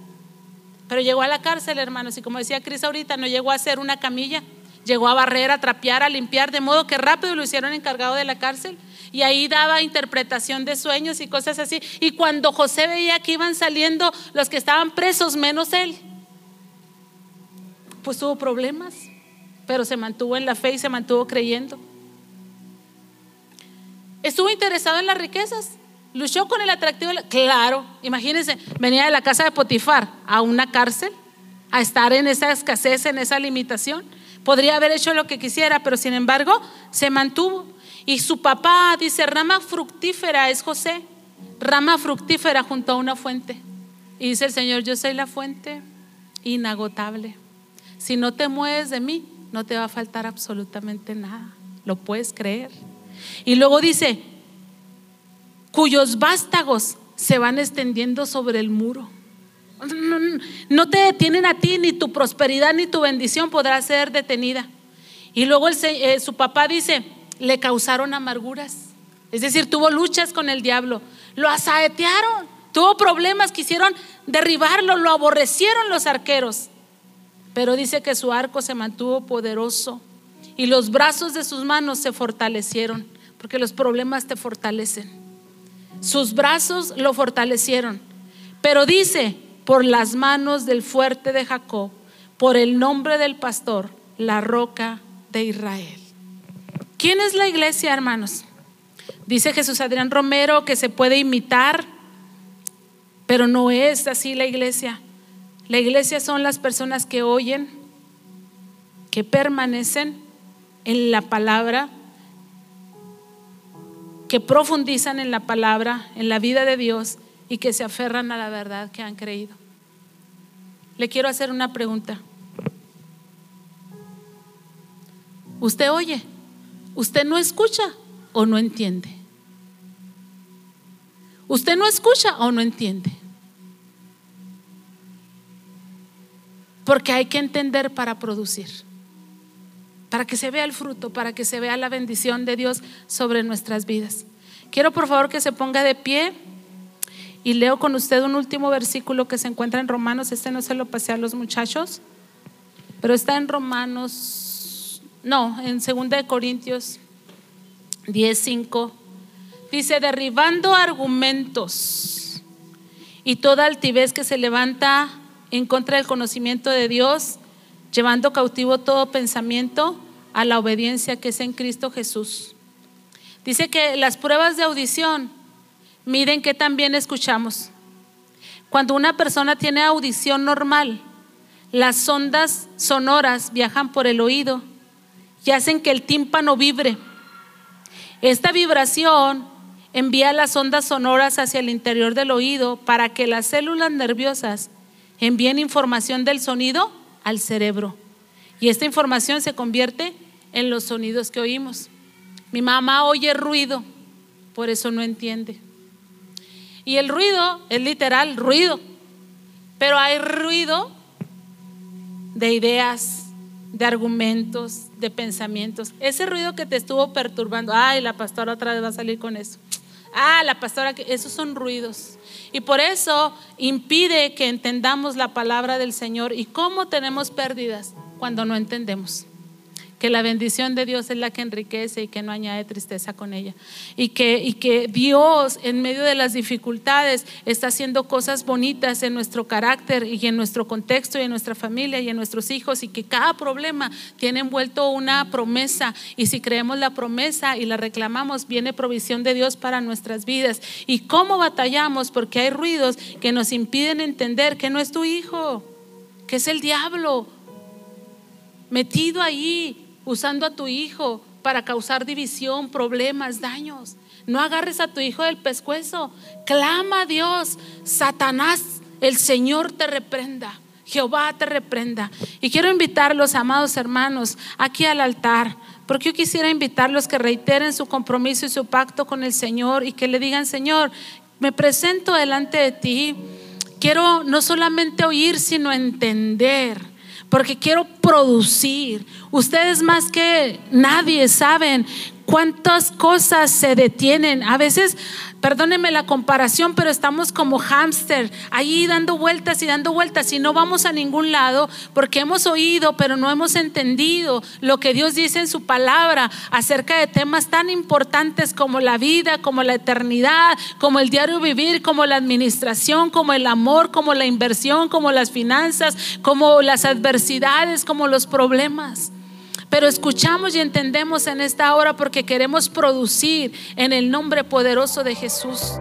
Pero llegó a la cárcel, hermanos, y como decía Cris ahorita, no llegó a hacer una camilla, llegó a barrer, a trapear, a limpiar, de modo que rápido lo hicieron encargado de la cárcel. Y ahí daba interpretación de sueños y cosas así. Y cuando José veía que iban saliendo los que estaban presos, menos él, pues tuvo problemas, pero se mantuvo en la fe y se mantuvo creyendo. Estuvo interesado en las riquezas, Luchó con el atractivo. Claro, imagínense, venía de la casa de Potifar a una cárcel, a estar en esa escasez, en esa limitación. Podría haber hecho lo que quisiera, pero sin embargo se mantuvo. Y su papá dice, rama fructífera es José, rama fructífera junto a una fuente. Y dice el Señor, yo soy la fuente inagotable. Si no te mueves de mí, no te va a faltar absolutamente nada. Lo puedes creer. Y luego dice, cuyos vástagos se van extendiendo sobre el muro. No, te detienen a ti, ni tu prosperidad ni tu bendición podrá ser detenida. Y luego eh, su papá dice, le causaron amarguras. Es decir, tuvo luchas con el diablo. Lo asaetearon, tuvo problemas, quisieron derribarlo, lo aborrecieron los arqueros. Pero dice que su arco se mantuvo poderoso y los brazos de sus manos se fortalecieron, porque los problemas te fortalecen. Sus brazos lo fortalecieron. Pero dice, por las manos del fuerte de Jacob, por el nombre del pastor, la roca de Israel. ¿Quién es la iglesia, hermanos? Dice Jesús Adrián Romero que se puede imitar, pero no es así la iglesia. La iglesia son las personas que oyen, que permanecen en la palabra que profundizan en la palabra, en la vida de Dios y que se aferran a la verdad que han creído. Le quiero hacer una pregunta. ¿Usted oye? ¿Usted no escucha o no entiende? ¿Usted no escucha o no entiende? Porque hay que entender para producir para que se vea el fruto, para que se vea la bendición de Dios sobre nuestras vidas. Quiero por favor que se ponga de pie y leo con usted un último versículo que se encuentra en Romanos. Este no se lo pasé a los muchachos, pero está en Romanos, no, en 2 Corintios 10:5. Dice, derribando argumentos y toda altivez que se levanta en contra del conocimiento de Dios llevando cautivo todo pensamiento a la obediencia que es en Cristo Jesús. Dice que las pruebas de audición miden que también escuchamos. Cuando una persona tiene audición normal, las ondas sonoras viajan por el oído y hacen que el tímpano vibre. Esta vibración envía las ondas sonoras hacia el interior del oído para que las células nerviosas envíen información del sonido al cerebro. Y esta información se convierte en los sonidos que oímos. Mi mamá oye ruido, por eso no entiende. Y el ruido es literal, ruido. Pero hay ruido de ideas, de argumentos, de pensamientos. Ese ruido que te estuvo perturbando, ay, la pastora otra vez va a salir con eso. Ah, la pastora, esos son ruidos. Y por eso impide que entendamos la palabra del Señor y cómo tenemos pérdidas cuando no entendemos. Que la bendición de Dios es la que enriquece y que no añade tristeza con ella. Y que, y que Dios en medio de las dificultades está haciendo cosas bonitas en nuestro carácter y en nuestro contexto y en nuestra familia y en nuestros hijos y que cada problema tiene envuelto una promesa y si creemos la promesa y la reclamamos viene provisión de Dios para nuestras vidas. ¿Y cómo batallamos? Porque hay ruidos que nos impiden entender que no es tu hijo, que es el diablo metido ahí usando a tu hijo para causar división, problemas, daños. No agarres a tu hijo del pescuezo. Clama a Dios. Satanás, el Señor te reprenda. Jehová te reprenda. Y quiero invitarlos, amados hermanos, aquí al altar, porque yo quisiera invitarlos que reiteren su compromiso y su pacto con el Señor y que le digan, Señor, me presento delante de ti. Quiero no solamente oír, sino entender porque quiero producir. Ustedes más que nadie saben cuántas cosas se detienen. A veces Perdónenme la comparación, pero estamos como hámster, ahí dando vueltas y dando vueltas y no vamos a ningún lado porque hemos oído, pero no hemos entendido lo que Dios dice en su palabra acerca de temas tan importantes como la vida, como la eternidad, como el diario vivir, como la administración, como el amor, como la inversión, como las finanzas, como las adversidades, como los problemas. Pero escuchamos y entendemos en esta hora porque queremos producir en el nombre poderoso de Jesús.